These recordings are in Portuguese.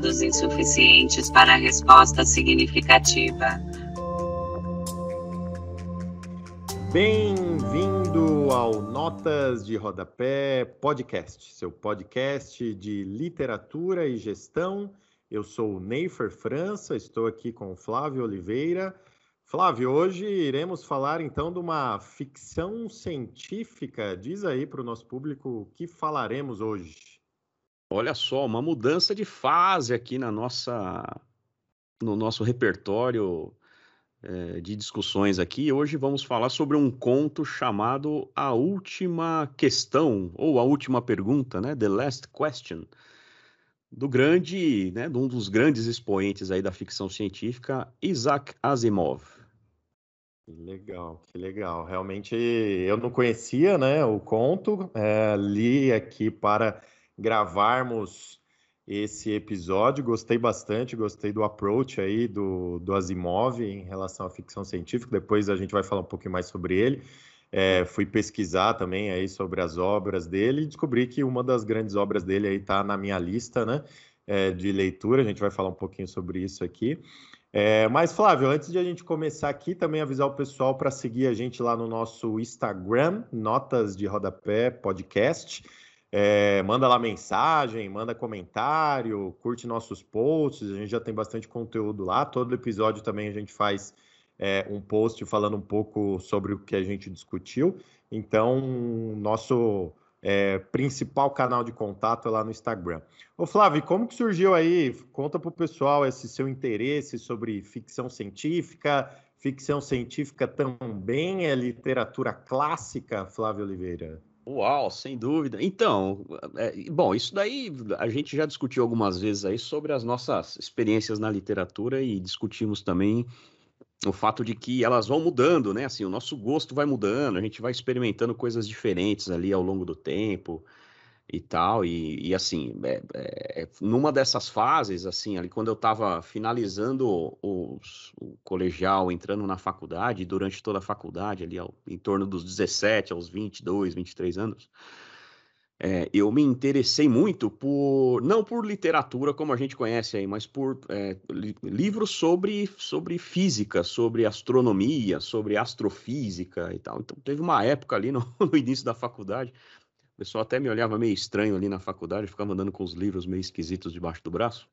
dados insuficientes para resposta significativa. Bem-vindo ao Notas de Rodapé Podcast, seu podcast de literatura e gestão. Eu sou o Neifer França, estou aqui com o Flávio Oliveira. Flávio, hoje iremos falar então de uma ficção científica. Diz aí para o nosso público o que falaremos hoje. Olha só, uma mudança de fase aqui na nossa, no nosso repertório é, de discussões aqui. Hoje vamos falar sobre um conto chamado A Última Questão, ou A Última Pergunta, né? The Last Question, do grande, né, de um dos grandes expoentes aí da ficção científica, Isaac Asimov. Que legal, que legal. Realmente eu não conhecia, né, o conto, é, li aqui para gravarmos esse episódio. Gostei bastante, gostei do approach aí do, do Asimov em relação à ficção científica. Depois a gente vai falar um pouquinho mais sobre ele. É, fui pesquisar também aí sobre as obras dele e descobri que uma das grandes obras dele aí está na minha lista, né, é, de leitura. A gente vai falar um pouquinho sobre isso aqui. É, mas, Flávio, antes de a gente começar aqui, também avisar o pessoal para seguir a gente lá no nosso Instagram, Notas de Rodapé Podcast. É, manda lá mensagem, manda comentário, curte nossos posts, a gente já tem bastante conteúdo lá. Todo episódio também a gente faz é, um post falando um pouco sobre o que a gente discutiu. Então, nosso é, principal canal de contato é lá no Instagram. Ô Flávio, como que surgiu aí? Conta para o pessoal esse seu interesse sobre ficção científica. Ficção científica também é literatura clássica, Flávio Oliveira? Uau, sem dúvida. Então, é, bom, isso daí a gente já discutiu algumas vezes aí sobre as nossas experiências na literatura e discutimos também o fato de que elas vão mudando, né? Assim, o nosso gosto vai mudando, a gente vai experimentando coisas diferentes ali ao longo do tempo e tal. E, e assim, é, é, numa dessas fases, assim, ali quando eu estava finalizando os, o colegial, entrando na faculdade, durante toda a faculdade, ali ao, em torno dos 17 aos 22, 23 anos, é, eu me interessei muito por, não por literatura como a gente conhece aí, mas por é, li, livros sobre, sobre física, sobre astronomia, sobre astrofísica e tal. Então teve uma época ali no, no início da faculdade, o pessoal até me olhava meio estranho ali na faculdade, ficava andando com os livros meio esquisitos debaixo do braço.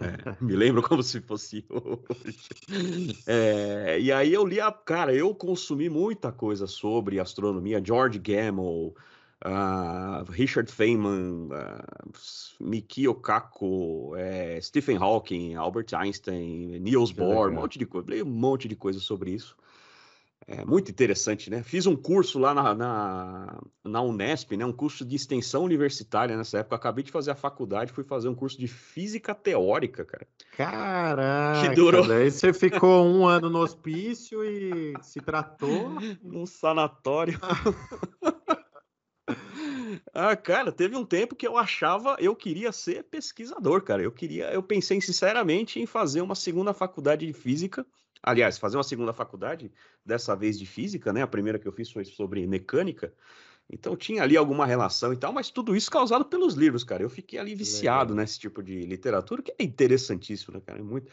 É, me lembro como se fosse hoje. É, e aí eu li, a, cara, eu consumi muita coisa sobre astronomia, George Gamow, uh, Richard Feynman, uh, Mikio Kaku, é, Stephen Hawking, Albert Einstein, Niels Bohr, um monte de coisa. Leio um monte de coisa sobre isso. É muito interessante, né? Fiz um curso lá na, na, na, Unesp, né? Um curso de extensão universitária nessa época. Acabei de fazer a faculdade, fui fazer um curso de física teórica, cara. Caraca! Que durou... Daí você ficou um ano no hospício e se tratou? Num sanatório. Ah, cara, teve um tempo que eu achava, eu queria ser pesquisador, cara. Eu queria, eu pensei sinceramente em fazer uma segunda faculdade de física. Aliás, fazer uma segunda faculdade, dessa vez de física, né? A primeira que eu fiz foi sobre mecânica. Então tinha ali alguma relação e tal, mas tudo isso causado pelos livros, cara. Eu fiquei ali viciado Legal. nesse tipo de literatura, que é interessantíssimo, né, cara? É muito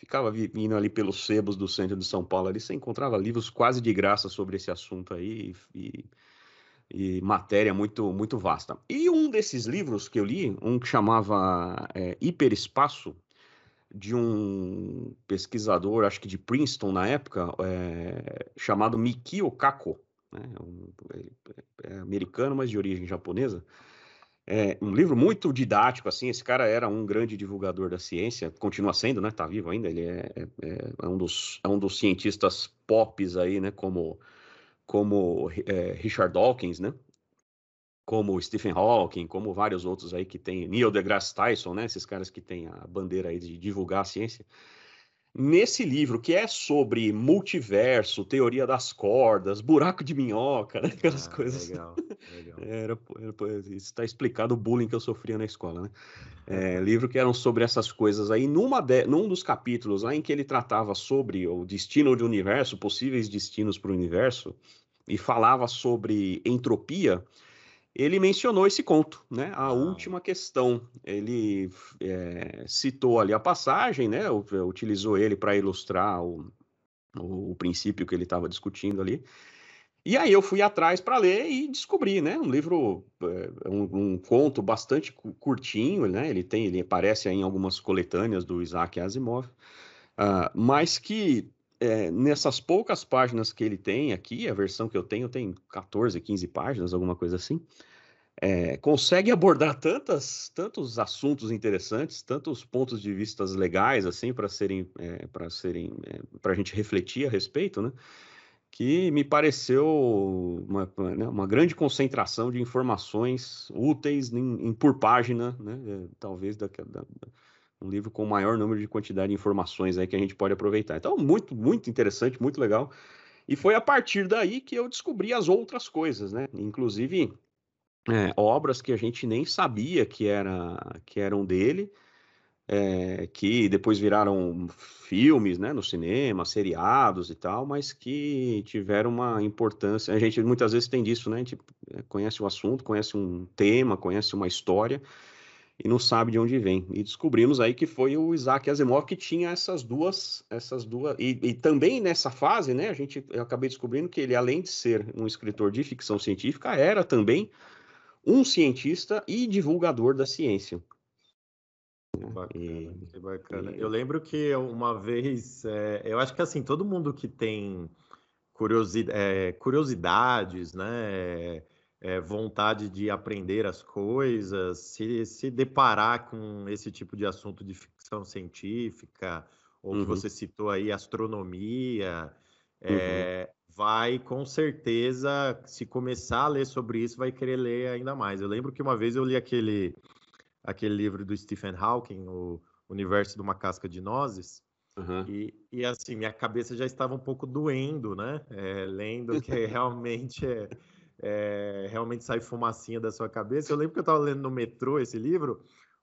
ficava vindo ali pelos sebos do centro de São Paulo ali, você encontrava livros quase de graça sobre esse assunto aí e, e matéria muito muito vasta. E um desses livros que eu li, um que chamava é, Hiperespaço, de um pesquisador, acho que de Princeton na época, é, chamado Mikio Kaku, né? um, é, é americano, mas de origem japonesa. É um livro muito didático, assim. Esse cara era um grande divulgador da ciência, continua sendo, né? Tá vivo ainda. Ele é, é, é um, dos, é um dos cientistas pops aí, né? Como como é, Richard Dawkins, né? Como Stephen Hawking, como vários outros aí que tem, Neil deGrasse Tyson, né? Esses caras que têm a bandeira aí de divulgar a ciência. Nesse livro, que é sobre multiverso, teoria das cordas, buraco de minhoca, né? aquelas ah, coisas. Legal, legal. Era, era, está explicado o bullying que eu sofria na escola, né? É, livro que eram sobre essas coisas aí. Numa de, num dos capítulos lá em que ele tratava sobre o destino do universo, possíveis destinos para o universo, e falava sobre entropia, ele mencionou esse conto, né? A ah. última questão. Ele é, citou ali a passagem, né? Utilizou ele para ilustrar o, o, o, princípio que ele estava discutindo ali. E aí eu fui atrás para ler e descobri, né? Um livro, é, um, um, conto bastante curtinho, né? Ele tem, ele aparece em algumas coletâneas do Isaac Asimov, uh, mas que é, nessas poucas páginas que ele tem aqui, a versão que eu tenho tem 14, 15 páginas, alguma coisa assim, é, consegue abordar tantas, tantos assuntos interessantes, tantos pontos de vista legais assim para serem, é, para serem, para a gente refletir a respeito, né? Que me pareceu uma, né, uma grande concentração de informações úteis em, em por página, né? Talvez da, da, um livro com o maior número de quantidade de informações aí que a gente pode aproveitar. Então, muito, muito interessante, muito legal. E foi a partir daí que eu descobri as outras coisas, né? Inclusive é, obras que a gente nem sabia que, era, que eram dele, é, que depois viraram filmes, né, no cinema, seriados e tal, mas que tiveram uma importância. A gente muitas vezes tem disso, né? A gente conhece o assunto, conhece um tema, conhece uma história e não sabe de onde vem. E descobrimos aí que foi o Isaac Asimov que tinha essas duas, essas duas. E, e, também nessa fase, né, a gente eu acabei descobrindo que ele, além de ser um escritor de ficção científica, era também um cientista e divulgador da ciência. Que bacana, e, que bacana. E... Eu lembro que uma vez, é, eu acho que assim, todo mundo que tem curiosidade, é, curiosidades, né? É, vontade de aprender as coisas, se, se deparar com esse tipo de assunto de ficção científica, ou uhum. que você citou aí, astronomia, é, uhum. vai com certeza, se começar a ler sobre isso, vai querer ler ainda mais. Eu lembro que uma vez eu li aquele, aquele livro do Stephen Hawking, O Universo de uma Casca de Nozes, Uhum. E, e, assim, minha cabeça já estava um pouco doendo, né? É, lendo que realmente é, é, realmente sai fumacinha da sua cabeça. Eu lembro que eu estava lendo no metrô esse livro,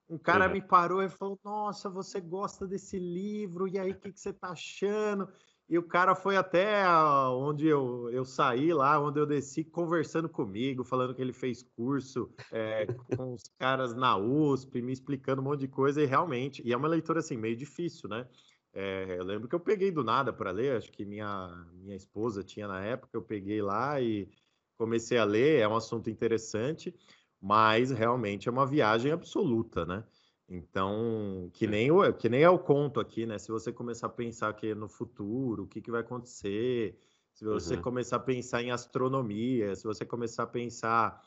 um cara uhum. me parou e falou: Nossa, você gosta desse livro, e aí o que, que você está achando? E o cara foi até onde eu, eu saí lá, onde eu desci, conversando comigo, falando que ele fez curso é, com os caras na USP, me explicando um monte de coisa, e realmente, e é uma leitura assim, meio difícil, né? É, eu lembro que eu peguei do nada para ler, acho que minha, minha esposa tinha na época, eu peguei lá e comecei a ler, é um assunto interessante, mas realmente é uma viagem absoluta, né? Então, que é. nem, o, que nem é o conto aqui, né? Se você começar a pensar que no futuro, o que, que vai acontecer, se você uhum. começar a pensar em astronomia, se você começar a pensar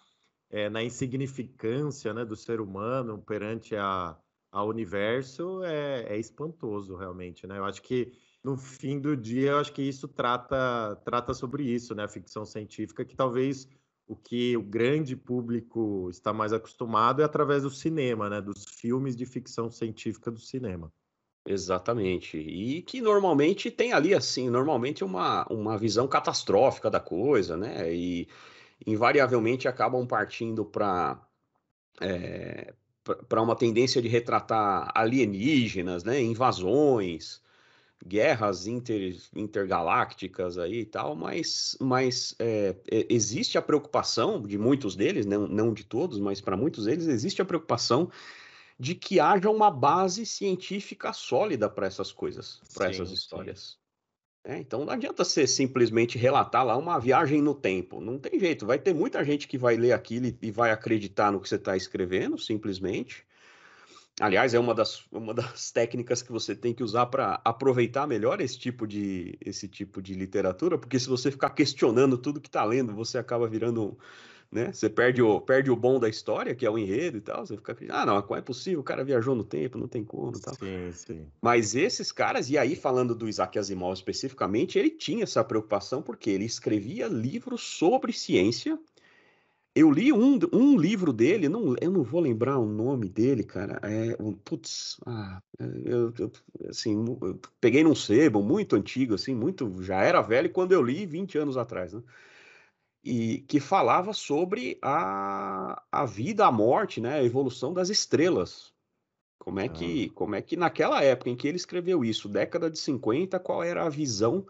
é, na insignificância né, do ser humano perante a, ao universo, é, é espantoso realmente, né? Eu acho que no fim do dia, eu acho que isso trata, trata sobre isso, né? A ficção científica, que talvez o que o grande público está mais acostumado é através do cinema, né? Dos filmes de ficção científica do cinema. Exatamente. E que normalmente tem ali, assim, normalmente uma, uma visão catastrófica da coisa, né? E invariavelmente acabam partindo para é, para uma tendência de retratar alienígenas, né? Invasões, guerras inter, intergalácticas aí e tal, mas, mas é, existe a preocupação de muitos deles, não, não de todos, mas para muitos deles existe a preocupação de que haja uma base científica sólida para essas coisas, para essas histórias. É, então não adianta você simplesmente relatar lá uma viagem no tempo. Não tem jeito. Vai ter muita gente que vai ler aquilo e vai acreditar no que você está escrevendo, simplesmente. Aliás, é uma das, uma das técnicas que você tem que usar para aproveitar melhor esse tipo, de, esse tipo de literatura, porque se você ficar questionando tudo que está lendo, você acaba virando. Né? Você perde o, perde o bom da história, que é o enredo e tal. Você fica, ah, não, como é possível? O cara viajou no tempo, não tem como tal. Sim, sim. Mas esses caras, e aí falando do Isaac Asimov especificamente, ele tinha essa preocupação porque ele escrevia livros sobre ciência eu li um, um livro dele, não, eu não vou lembrar o nome dele, cara. É, putz, ah, eu, eu, assim, eu peguei num sebo muito antigo, assim, muito, já era velho quando eu li 20 anos atrás, né? E que falava sobre a, a vida, a morte, né, a evolução das estrelas. Como é que, ah. como é que naquela época em que ele escreveu isso, década de 50, qual era a visão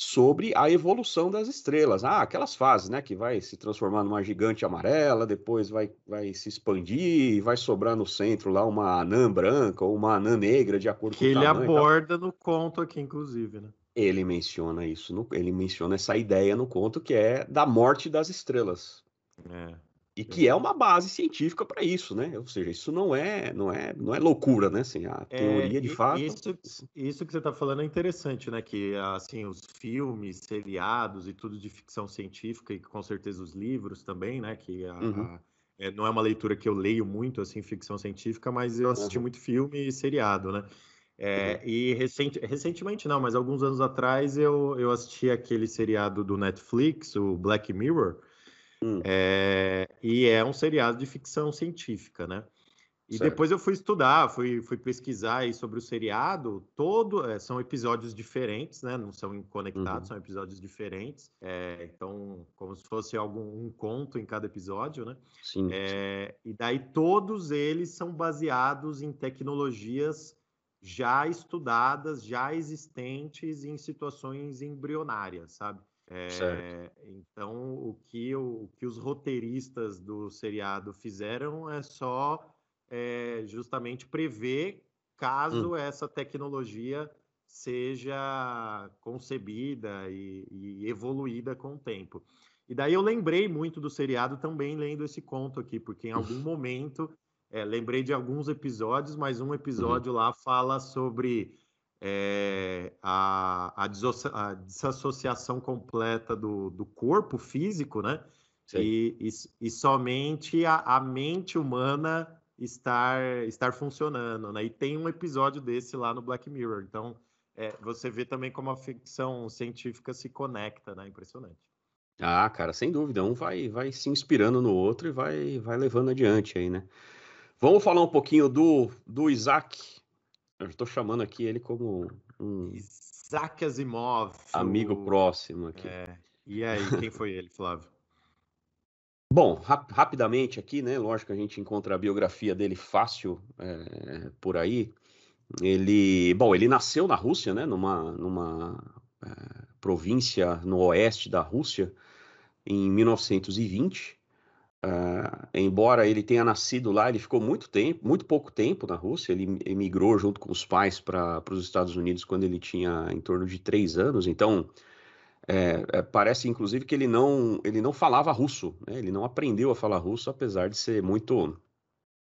sobre a evolução das estrelas. Ah, aquelas fases, né? Que vai se transformar numa gigante amarela, depois vai, vai se expandir e vai sobrar no centro lá uma anã branca ou uma anã negra, de acordo que com o. Que ele aborda no conto aqui, inclusive, né? Ele menciona isso, no, ele menciona essa ideia no conto que é da morte das estrelas. É. E que é uma base científica para isso, né? Ou seja, isso não é, não é, não é loucura, né? Assim, a é, teoria é, de fato. Isso, isso que você está falando é interessante, né? Que assim os filmes, seriados e tudo de ficção científica e com certeza os livros também, né? Que a, uhum. a, é, não é uma leitura que eu leio muito assim ficção científica, mas eu assisti uhum. muito filme e seriado, né? É, uhum. E recente, recentemente não, mas alguns anos atrás eu, eu assisti aquele seriado do Netflix, o Black Mirror. Hum. É, e é um seriado de ficção científica, né? E certo. depois eu fui estudar, fui, fui pesquisar aí sobre o seriado. Todo é, são episódios diferentes, né? Não são conectados, uhum. são episódios diferentes. É, então, como se fosse algum um conto em cada episódio, né? Sim, é, sim. E daí todos eles são baseados em tecnologias já estudadas, já existentes em situações embrionárias, sabe? É, então, o que, o que os roteiristas do seriado fizeram é só é, justamente prever caso hum. essa tecnologia seja concebida e, e, evoluída com o tempo. E daí eu lembrei muito do seriado também lendo esse conto aqui, porque em algum momento é, lembrei de alguns episódios, mas um uhum. episódio uhum. lá fala sobre é, a, a, a, desassociação completa do, do corpo físico, né? E, e, e, somente a, a, mente humana estar, estar funcionando, né? E tem um episódio desse lá no Black Mirror. Então, é, você vê também como a ficção científica se conecta, né? Impressionante. Ah, cara, sem dúvida. Um vai, vai se inspirando no outro e vai, vai levando adiante aí, né? Vamos falar um pouquinho do, do Isaac eu estou chamando aqui ele como um Isaac Asimov. Amigo o... próximo aqui. É. E aí, quem foi ele, Flávio? Bom, rap rapidamente aqui, né? Lógico que a gente encontra a biografia dele fácil é, por aí. Ele, bom, ele nasceu na Rússia, né? Numa, numa é, província no oeste da Rússia em 1920. Uh, embora ele tenha nascido lá, ele ficou muito tempo, muito pouco tempo na Rússia. Ele emigrou junto com os pais para os Estados Unidos quando ele tinha em torno de três anos. Então, é, é, parece inclusive que ele não, ele não falava russo, né? ele não aprendeu a falar russo, apesar de ser muito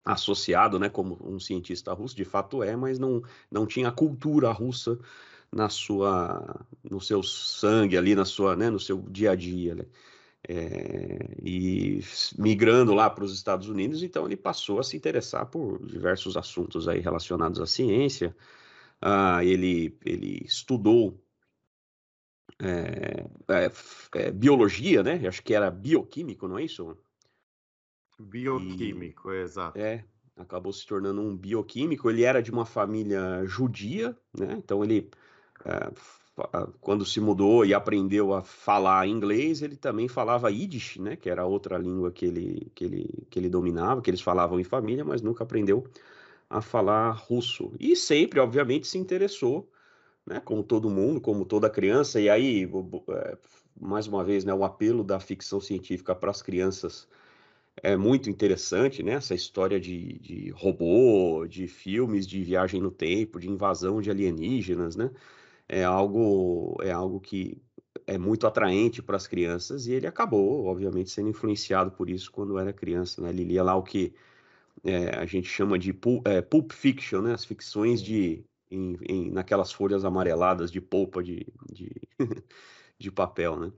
associado, né, como um cientista russo, de fato é, mas não, não tinha a cultura russa na sua, no seu sangue ali, na sua, né, no seu dia a dia. Né? É, e migrando lá para os Estados Unidos, então ele passou a se interessar por diversos assuntos aí relacionados à ciência. Ah, ele, ele estudou é, é, é biologia, né? Acho que era bioquímico, não é isso? Bioquímico, e, exato. É, acabou se tornando um bioquímico. Ele era de uma família judia, né? Então ele é, quando se mudou e aprendeu a falar inglês, ele também falava Yiddish, né, que era outra língua que ele, que ele, que ele dominava, que eles falavam em família, mas nunca aprendeu a falar russo. E sempre, obviamente, se interessou, né, como todo mundo, como toda criança, e aí, é, mais uma vez, né, o apelo da ficção científica para as crianças é muito interessante, né? Essa história de, de robô, de filmes de viagem no tempo, de invasão de alienígenas, né? É algo, é algo que é muito atraente para as crianças e ele acabou, obviamente, sendo influenciado por isso quando era criança, né? Ele lia lá o que é, a gente chama de pulp, é, pulp fiction, né? As ficções de em, em, naquelas folhas amareladas de polpa de, de, de papel, né?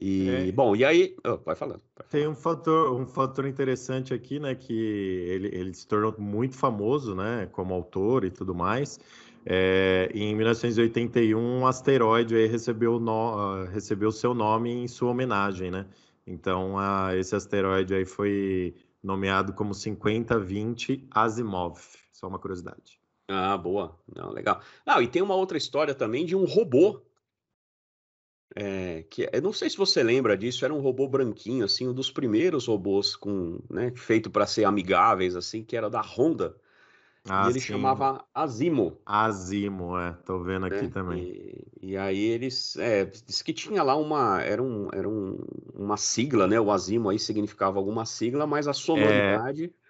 E, é. bom, e aí, oh, vai falando. Tem um fator, um fator interessante aqui, né, que ele, ele se tornou muito famoso, né, como autor e tudo mais, é, em 1981, um asteroide aí recebeu, uh, recebeu seu nome em sua homenagem, né? Então, uh, esse asteroide aí foi nomeado como 5020 Asimov. Só uma curiosidade. Ah, boa. Não, legal. Não, e tem uma outra história também de um robô. É, que eu não sei se você lembra disso, era um robô branquinho, assim, um dos primeiros robôs com, né, feito para ser amigáveis, assim, que era da Honda Ah, e ele sim. chamava Azimo. Azimo, é. Tô vendo aqui é, também. E, e, aí eles. É, disse que tinha lá uma. Era, um, era um, uma sigla, né? O Azimo aí significava alguma sigla, mas a sonoridade. É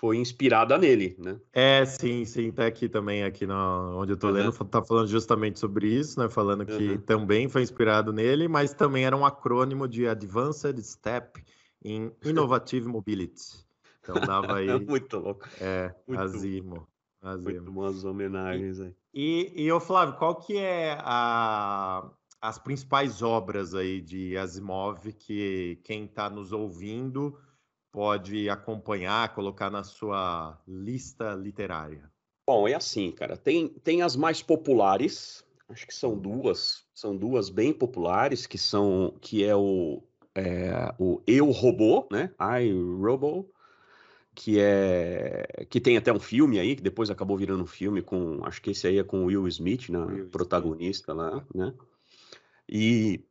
foi inspirada nele, né? É, sim, sim, tá aqui também, aqui no, onde eu tô uhum. lendo, tá falando justamente sobre isso, né? Falando que uhum. também foi inspirado nele, mas também era um acrônimo de Advanced Step in Innovative Mobility. Então dava aí. Muito louco. É, Muito, Azimo. Azimo. Muito boas homenagens aí. E, e, e ô Flávio, qual que é a, as principais obras aí de Asimov que quem está nos ouvindo pode acompanhar, colocar na sua lista literária? Bom, é assim, cara. Tem, tem as mais populares, acho que são duas, são duas bem populares, que são que é o, é, o Eu Robô, né? I Robo, que é que tem até um filme aí que depois acabou virando um filme com, acho que esse aí é com o Will Smith, né? Will protagonista Smith. lá, né? E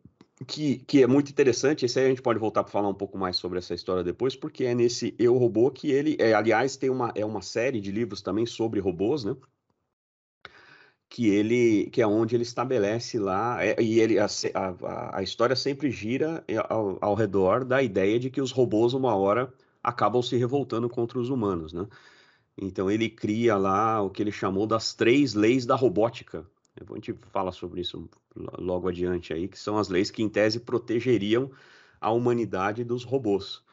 que, que é muito interessante. Esse aí a gente pode voltar para falar um pouco mais sobre essa história depois, porque é nesse Eu Robô que ele, é, aliás, tem uma, é uma série de livros também sobre robôs, né? Que ele, que é onde ele estabelece lá, é, e ele a, a, a, história sempre gira ao, ao redor da ideia de que os robôs uma hora acabam se revoltando contra os humanos, né? Então ele cria lá o que ele chamou das três leis da robótica, a gente fala sobre isso logo adiante aí, que são as leis que, em tese, protegeriam a humanidade dos robôs.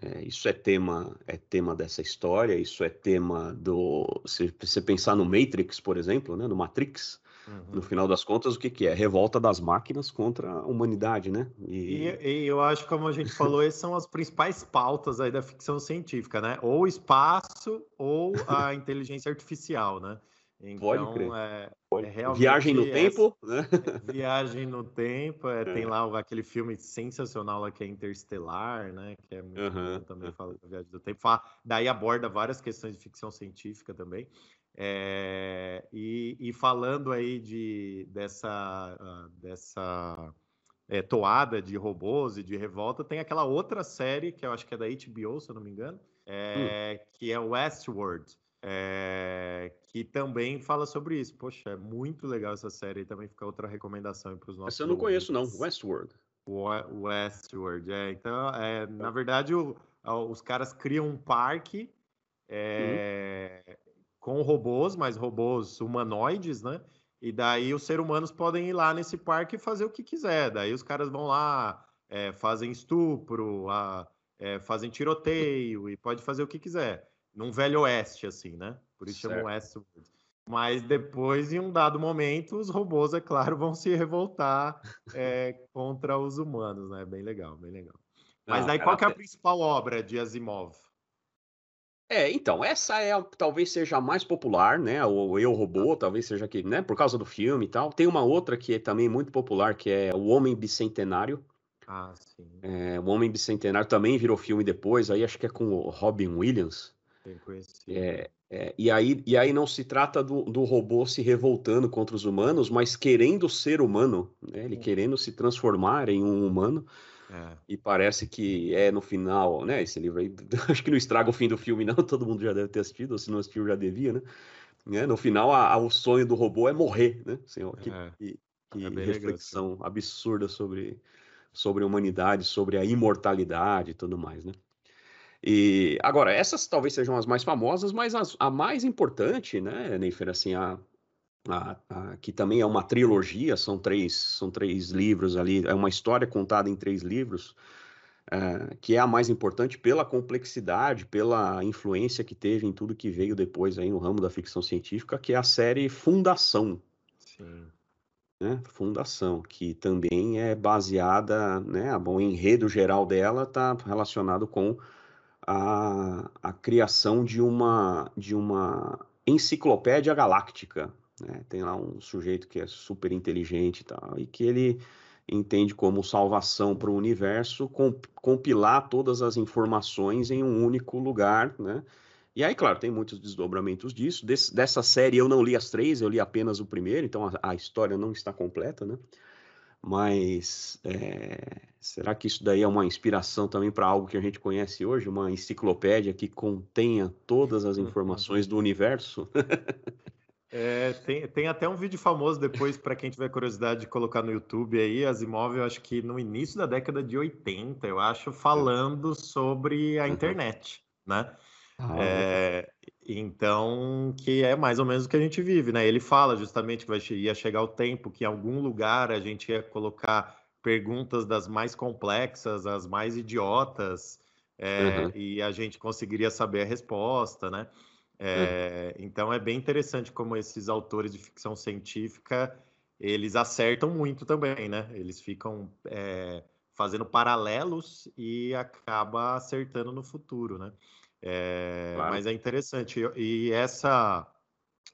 É, isso é tema, é tema dessa história, isso é tema do. Se você pensar no Matrix, por exemplo, né, no Matrix, uhum. no final das contas, o que, que é? Revolta das máquinas contra a humanidade, né? E... E, e eu acho, como a gente falou, essas são as principais pautas aí da ficção científica, né? Ou o espaço ou a inteligência artificial, né? Então, Pode crer. É, Pode. É viagem no tempo, né? Viagem no tempo, é, é. tem lá aquele filme sensacional lá que é Interestelar, né? Que é muito uhum. bom também, fala da viagem do tempo. Fala, daí aborda várias questões de ficção científica também. É, e, e, falando aí de, dessa, uh, dessa é, toada de robôs e de revolta, tem aquela outra série que eu acho que é da HBO, se eu não me engano, é, hum. que é Westworld que também fala sobre isso. Poxa, é muito legal essa série e também fica outra recomendação para os nossos. Essa eu não conheço, não. Westworld. Westworld, é. Então, é, na verdade, o, os caras criam um parque é, uhum. Com robôs, mas robôs humanoides, né? E daí os seres humanos podem ir lá nesse parque e fazer o que quiser. Daí os caras vão lá, é, fazem estupro, a, é, fazem tiroteio e pode fazer o que quiser num velho oeste, assim, né? Por isso certo. chamam Westworld. Mas depois, em um dado momento, os robôs, é claro, vão se revoltar é, contra os humanos, né? Bem legal, bem legal. Mas Não, daí, qual que é a principal obra de Asimov? É, então, essa é talvez seja a mais popular, né? O Eu Robô, talvez seja que, né? Por causa do filme e tal. Tem uma outra que é também muito popular, que é O Homem Bicentenário. Ah, sim. É, o Homem Bicentenário também virou filme depois, aí acho que é com o Robin Williams. É, é, e, aí, e aí não se trata do, do robô se revoltando contra os humanos, mas querendo ser humano, né? ele querendo se transformar em um humano. É. E parece que é no final, né? Esse livro aí, acho que não estraga o fim do filme, não. Todo mundo já deve ter assistido, ou se não assistiu, já devia, né? né? No final, a, a, o sonho do robô é morrer, né? Assim, que, é. que, que é reflexão legal, absurda sobre, sobre a humanidade, sobre a imortalidade e tudo mais, né? E agora, essas talvez sejam as mais famosas, mas as, a mais importante, né, Neifer, assim, a, a, a, que também é uma trilogia, são três, são três livros ali, é uma história contada em três livros, é, que é a mais importante pela complexidade, pela influência que teve em tudo que veio depois aí no ramo da ficção científica, que é a série Fundação. Sim. Né? Fundação, que também é baseada, né, bom, o enredo geral dela está relacionado com a, a criação de uma, de uma enciclopédia galáctica. Né? Tem lá um sujeito que é super inteligente e tal, e que ele entende como salvação para o universo compilar todas as informações em um único lugar, né? E aí, claro, tem muitos desdobramentos disso. Des, dessa série eu não li as três, eu li apenas o primeiro, então a, a história não está completa, né? Mas é, será que isso daí é uma inspiração também para algo que a gente conhece hoje? Uma enciclopédia que contenha todas as uhum. informações do universo? É, tem, tem até um vídeo famoso depois, para quem tiver curiosidade de colocar no YouTube aí, as imóveis, acho que no início da década de 80, eu acho, falando sobre a uhum. internet, né? Ah, é, então, que é mais ou menos o que a gente vive, né? Ele fala justamente que vai, ia chegar o tempo que em algum lugar a gente ia colocar perguntas das mais complexas, as mais idiotas, é, uhum. e a gente conseguiria saber a resposta, né? É, uhum. Então é bem interessante como esses autores de ficção científica eles acertam muito também, né? Eles ficam é, fazendo paralelos e acaba acertando no futuro, né? É, claro. Mas é interessante. E essa,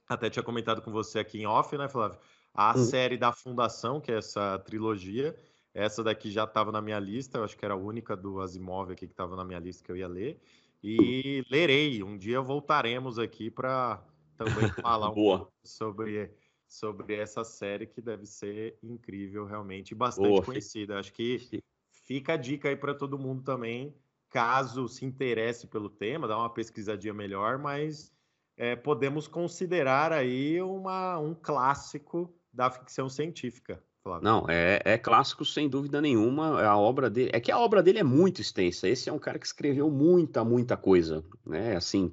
até tinha comentado com você aqui em off, né, Flávio? A uhum. série da Fundação, que é essa trilogia, essa daqui já estava na minha lista, eu acho que era a única do Asimov aqui que estava na minha lista que eu ia ler. E lerei. Um dia voltaremos aqui para também falar um pouco sobre, sobre essa série que deve ser incrível, realmente, e bastante Boa. conhecida. Acho que fica a dica aí para todo mundo também, caso se interesse pelo tema, dá uma pesquisadinha melhor, mas é, podemos considerar aí uma, um clássico da ficção científica. Flávio. Não, é, é clássico sem dúvida nenhuma. A obra dele é que a obra dele é muito extensa. Esse é um cara que escreveu muita, muita coisa, né? Assim,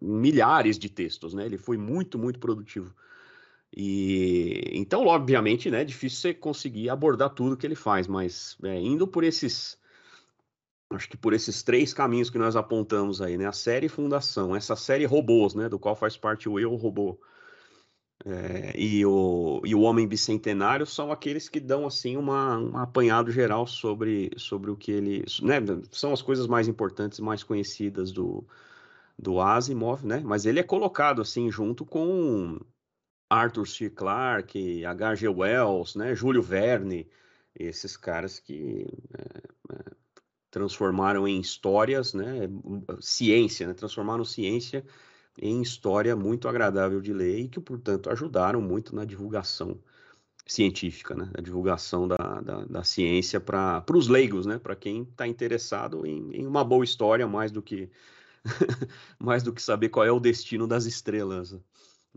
milhares de textos, né? Ele foi muito, muito produtivo. E então, obviamente, né? É difícil você conseguir abordar tudo que ele faz, mas é, indo por esses, acho que por esses três caminhos que nós apontamos aí, né? A série Fundação, essa série Robôs, né? Do qual faz parte o Eu Robô é, e, o, e o Homem Bicentenário são aqueles que dão assim uma, um apanhado geral sobre, sobre o que ele. Né, são as coisas mais importantes, mais conhecidas do, do Asimov, né? Mas ele é colocado assim junto com Arthur C. Clarke, H.G. Wells, né? Júlio Verne, esses caras que é, é, transformaram em histórias, né? Ciência, né? Transformaram ciência em história muito agradável de ler e que, portanto, ajudaram muito na divulgação científica, né? A divulgação da, da, da ciência para os leigos, né? Para quem está interessado em, em, uma boa história, mais do que mais do que saber qual é o destino das estrelas.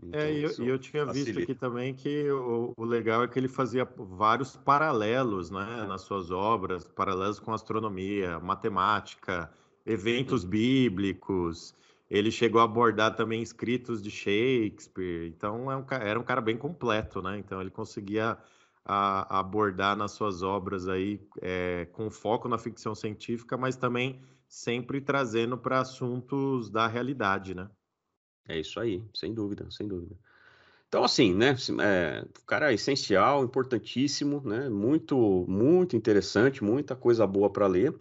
Então, é, e eu, eu, tinha facilita. visto aqui também que o, o, legal é que ele fazia vários paralelos, né, nas suas obras, paralelos com astronomia, matemática, eventos bíblicos. Ele chegou a abordar também escritos de Shakespeare, então é um, era um cara bem completo, né? Então ele conseguia a, abordar nas suas obras aí é, com foco na ficção científica, mas também sempre trazendo para assuntos da realidade, né? É isso aí, sem dúvida, sem dúvida. Então, assim, né? É, cara é essencial, importantíssimo, né? Muito, muito interessante, muita coisa boa para ler.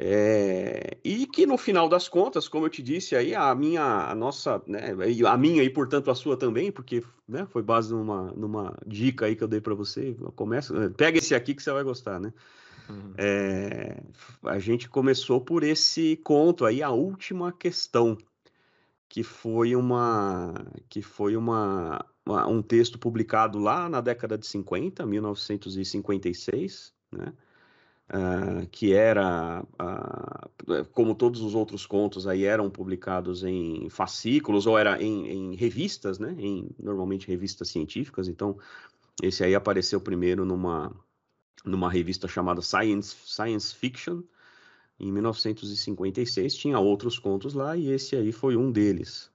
É, e que no final das contas, como eu te disse aí, a minha, a nossa, né, a minha e portanto a sua também, porque né, foi base numa, numa dica aí que eu dei para você. Começa, eh, pega esse aqui que você vai gostar, né? Uhum. É, a gente começou por esse conto aí, a última questão, que foi uma, que foi uma, uma um texto publicado lá na década de 50, 1956, né? Uh, que era, uh, como todos os outros contos aí eram publicados em fascículos ou era em, em, revistas, né? Em normalmente revistas científicas. Então, esse aí apareceu primeiro numa numa revista chamada Science Science Fiction em 1956. Tinha outros contos lá e esse aí foi um deles.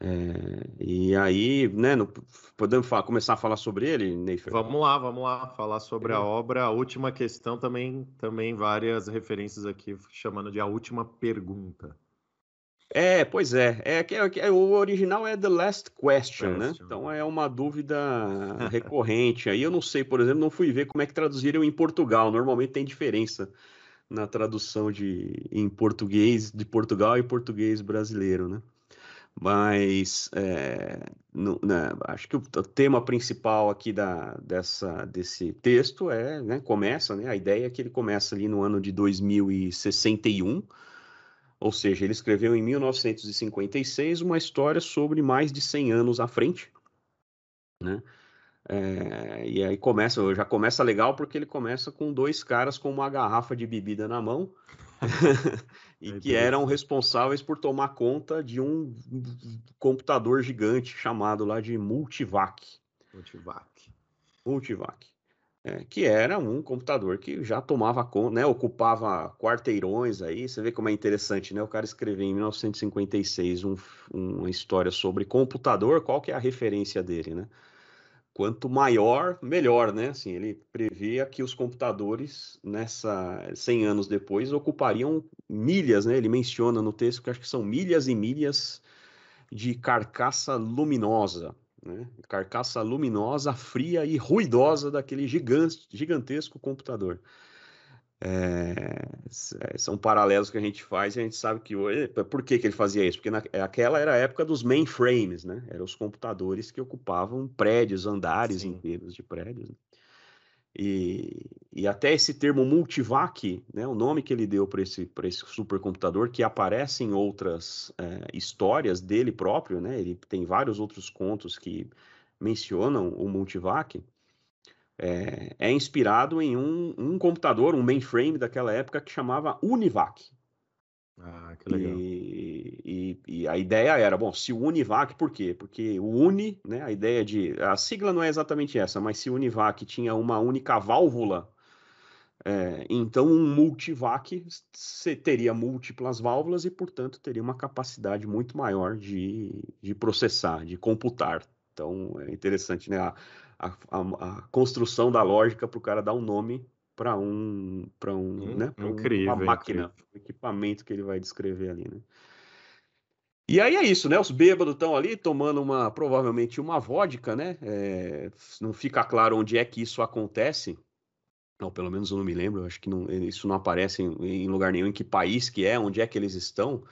É, e aí, né, no, podemos falar, começar a falar sobre ele, Neifer? Vamos lá, vamos lá, falar sobre é. a obra. A última questão também, também várias referências aqui, chamando de a última pergunta. É, pois é. É é, é, o original é The Last Question, né? Question, né? Então é uma dúvida recorrente. Aí eu não sei, por exemplo, não fui ver como é que traduziram em Portugal. Normalmente tem diferença na tradução de em português de Portugal e português brasileiro, né? Mas é, no, né, acho que o, o, tema principal aqui da, dessa, desse texto é, né, começa, né, a ideia é que ele começa ali no ano de 2061, ou seja, ele escreveu em 1956 uma história sobre mais de 100 anos à frente, né, É, e aí começa, já começa legal porque ele começa com dois caras com uma garrafa de bebida na mão e que eram responsáveis por tomar conta de um computador gigante chamado lá de Multivac. Multivac. Multivac. É, que era um computador que já tomava conta, né, ocupava quarteirões aí, você vê como é interessante, né, o cara escreveu em 1956 um, uma história sobre computador, qual que é a referência dele, né? Quanto maior, melhor, né? Assim, ele previa que os computadores, nessa 100 anos depois, ocupariam milhas, né? Ele menciona no texto que acho que são milhas e milhas de carcaça luminosa, né? Carcaça luminosa, fria e ruidosa daquele gigante, gigantesco computador. É, são paralelos que a gente faz e a gente sabe que hoje. Por que, que ele fazia isso? Porque naquela era a época dos mainframes, né? Eram os computadores que ocupavam prédios, andares Sim. inteiros de prédios. Né? E, e até esse termo multivac, né, o nome que ele deu para esse, esse supercomputador, que aparece em outras é, histórias dele próprio, né, ele tem vários outros contos que mencionam o multivac, é, é inspirado em um, um, computador, um mainframe daquela época que chamava Univac. Ah, que legal. E, e, e, a ideia era, bom, se o Univac, por quê? Porque o Uni, né, a ideia de. A sigla não é exatamente essa, mas se o Univac tinha uma única válvula, é, então um multivac teria múltiplas válvulas e, portanto, teria uma capacidade muito maior de, de processar, de computar. Então é interessante, né? A, a, a, a construção da lógica para o cara dar um nome para um, para um, hum, né, incrível, uma máquina, incrível. um equipamento que ele vai descrever ali, né? E aí é isso, né? Os bêbados estão ali tomando uma, provavelmente uma vodka, né? É, não fica claro onde é que isso acontece. Ou pelo menos eu não me lembro, acho que não, isso não aparece em, em, lugar nenhum, em que país que é, onde é que eles estão,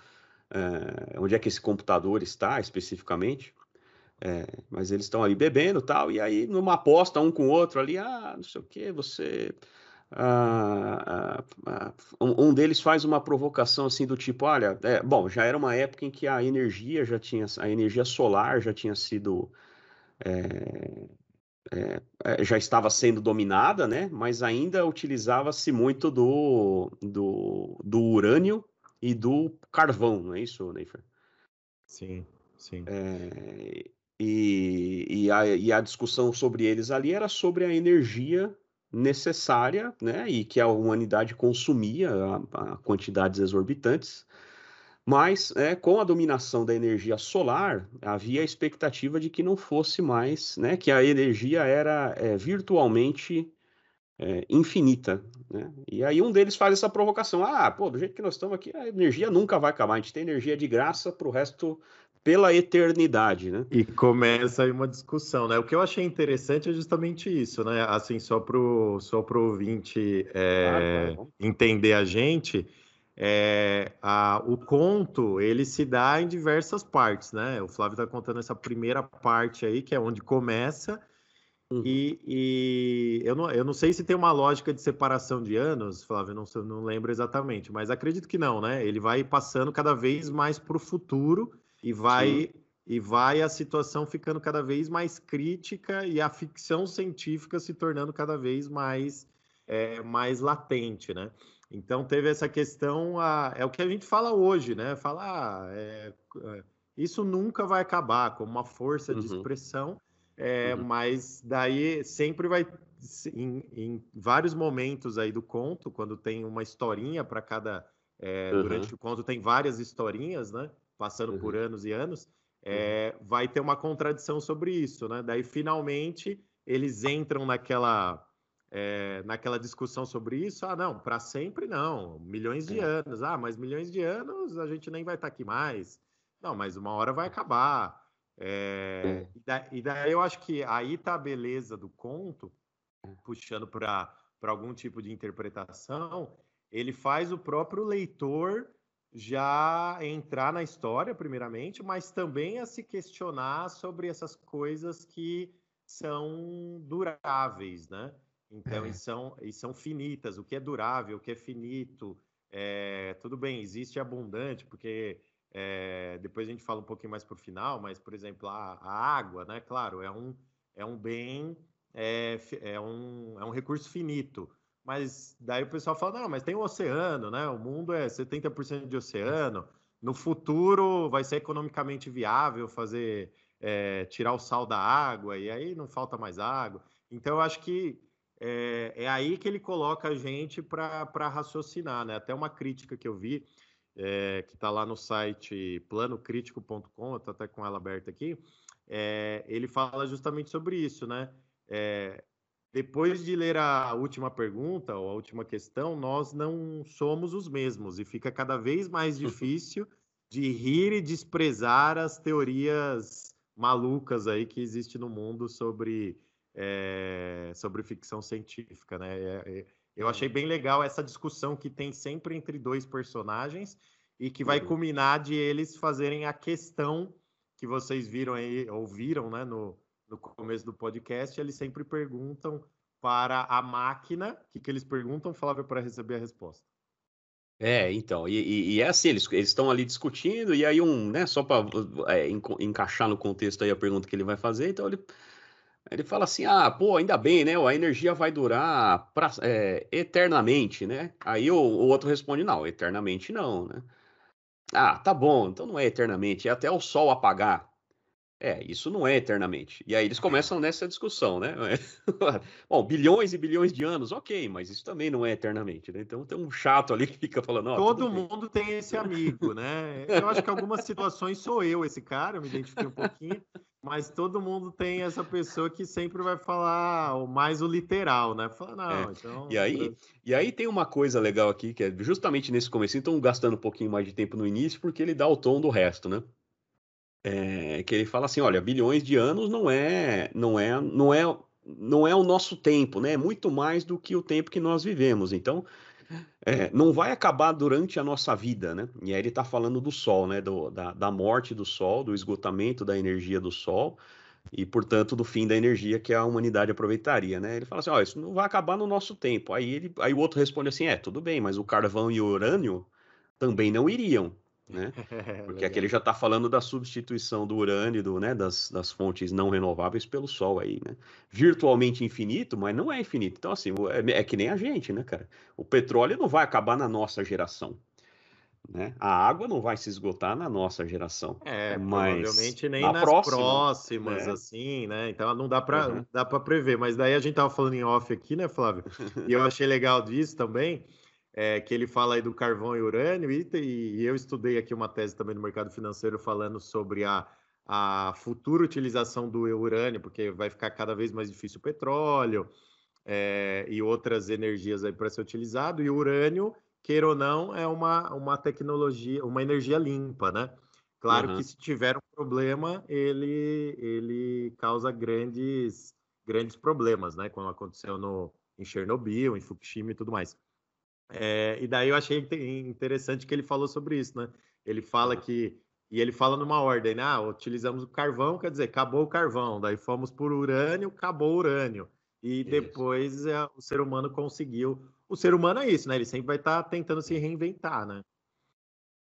é, onde é que esse computador está especificamente. É, mas eles estão ali bebendo tal, e aí numa aposta um com o outro ali, ah, não sei o que, você ah, ah, um deles faz uma provocação assim do tipo, olha, é, bom, já era uma época em que a energia já tinha, a energia solar já tinha sido é, é, já estava sendo dominada, né? Mas ainda utilizava-se muito do, do, do urânio e do carvão, não é isso, Neifer? Sim, sim. É, e, e, a, e a discussão sobre eles ali era sobre a energia necessária, né, e que a humanidade consumia a, a quantidades exorbitantes, mas é, com a dominação da energia solar, havia a expectativa de que não fosse mais, né, que a energia era é, virtualmente é, infinita. Né? E aí um deles faz essa provocação: ah, pô, do jeito que nós estamos aqui, a energia nunca vai acabar, a gente tem energia de graça para o resto pela eternidade, né? E começa aí uma discussão, né? O que eu achei interessante é justamente isso, né? Assim, só pro, só pro ouvinte é, ah, entender a gente, é, a, o conto, ele se dá em diversas partes, né? O Flávio está contando essa primeira parte aí, que é onde começa, uhum. e, e, eu, não, eu não sei se tem uma lógica de separação de anos, Flávio, não, não lembro exatamente, mas acredito que não, né? Ele vai passando cada vez mais para o futuro, e vai Sim. e vai a situação ficando cada vez mais crítica e a ficção científica se tornando cada vez mais é, mais latente, né? Então teve essa questão, a, é o que a gente fala hoje, né? Falar ah, é, é, isso nunca vai acabar como uma força uhum. de expressão, é, uhum. mas daí sempre vai em, em, vários momentos aí do conto, quando tem uma historinha para cada é, uhum. durante o conto tem várias historinhas, né? Passando uhum. por anos e anos, é, vai ter uma contradição sobre isso, né? Daí, finalmente, eles entram naquela, é, naquela discussão sobre isso. Ah, não, para sempre não, milhões de é. anos. Ah, mas milhões de anos a gente nem vai estar tá aqui mais. Não, mas uma hora vai acabar. É, e, daí, e, daí, eu acho que aí tá a beleza do conto, puxando para algum tipo de interpretação, ele faz o próprio leitor já entrar na história, primeiramente, mas também a se questionar sobre essas coisas que são duráveis, né? Então, é. e, são, e são finitas. O que é durável, o que é finito. É, tudo bem, existe abundante, porque é, depois a gente fala um pouquinho mais para o final, mas, por exemplo, a, a, água, né? Claro, é um, é um bem, é, é, um, é um recurso finito. Mas daí o pessoal fala, não, mas tem o oceano, né? O mundo é 70% de oceano. No futuro vai ser economicamente viável fazer é, tirar o sal da água, e aí não falta mais água. Então, eu acho que é, é aí que ele coloca a gente para raciocinar, né? Até uma crítica que eu vi, é, que está lá no site planocritico.com, eu estou até com ela aberta aqui, ele fala justamente sobre isso, né? É, depois de ler a última pergunta ou a última questão, nós não somos os mesmos e fica cada vez mais difícil de rir e desprezar as teorias malucas aí que existe no mundo sobre, é, sobre ficção científica, né? É, é, eu achei bem legal essa discussão que tem sempre entre dois personagens e que vai uhum. culminar de eles fazerem a questão que vocês viram aí, ouviram, né, no, no começo do podcast, eles sempre perguntam para a máquina, o que, que eles perguntam, Flávio, para receber a resposta. É, então, e, e, e, é assim, eles estão ali discutindo, e aí um, né, só para é, encaixar no contexto aí a pergunta que ele vai fazer, então ele, ele fala assim, ah, pô, ainda bem, né, a energia vai durar pra, é, eternamente, né? Aí o, o, outro responde, não, eternamente não, né? Ah, tá bom, então não é eternamente, é até o sol apagar. É, isso não é eternamente. E aí eles começam nessa discussão, né? Bom, bilhões e bilhões de anos, ok, mas isso também não é eternamente, né? Então tem um chato ali que fica falando. Oh, Todo mundo tem esse amigo, né? Eu acho que algumas situações sou eu esse cara, eu me identifiquei um pouquinho, mas todo mundo tem essa pessoa que sempre vai falar o mais o literal, né? Fala, não, é. então. E aí, e aí tem uma coisa legal aqui, que é justamente nesse começo, então gastando um pouquinho mais de tempo no início, porque ele dá o tom do resto, né? É, que ele fala assim, olha, bilhões de anos não é, não é, não é, não é o nosso tempo, né? É muito mais do que o tempo que nós vivemos. Então, é, não vai acabar durante a nossa vida, né? E aí ele está falando do Sol, né? Do, da, da morte do Sol, do esgotamento da energia do Sol e, portanto, do fim da energia que a humanidade aproveitaria, né? Ele fala assim, ó, isso não vai acabar no nosso tempo. Aí ele, aí o outro responde assim, é, tudo bem, mas o carvão e o urânio também não iriam né? Porque aqui ele já está falando da substituição do urânio, do, né, das, das fontes não renováveis pelo Sol aí, né? Virtualmente infinito, mas não é infinito. Então, assim, é, é que nem a gente, né, cara? O petróleo não vai acabar na nossa geração. Né? A água não vai se esgotar na nossa geração. É, mas provavelmente nem na nas próxima, próximas, né? assim, né? Então não dá para uhum. dá para prever. Mas daí a gente tava falando em off aqui, né, Flávio? e eu achei legal disso também é, que ele fala aí do carvão e urânio, e, e, eu estudei aqui uma tese também no mercado financeiro falando sobre a, a futura utilização do urânio, porque vai ficar cada vez mais difícil o petróleo é, e outras energias aí para ser utilizado, e o urânio, queira ou não, é uma, uma tecnologia, uma energia limpa, né? Claro uhum. que se tiver um problema, ele, ele causa grandes, grandes problemas, né? Como aconteceu no, em Chernobyl, em Fukushima e tudo mais. É, e daí eu achei interessante que ele falou sobre isso, né? Ele fala que. E ele fala numa ordem, né? Ah, utilizamos o carvão, quer dizer, acabou o carvão. Daí fomos por urânio, acabou o urânio. E depois é, o ser humano conseguiu. O ser humano é isso, né? Ele sempre vai estar tá tentando se reinventar, né?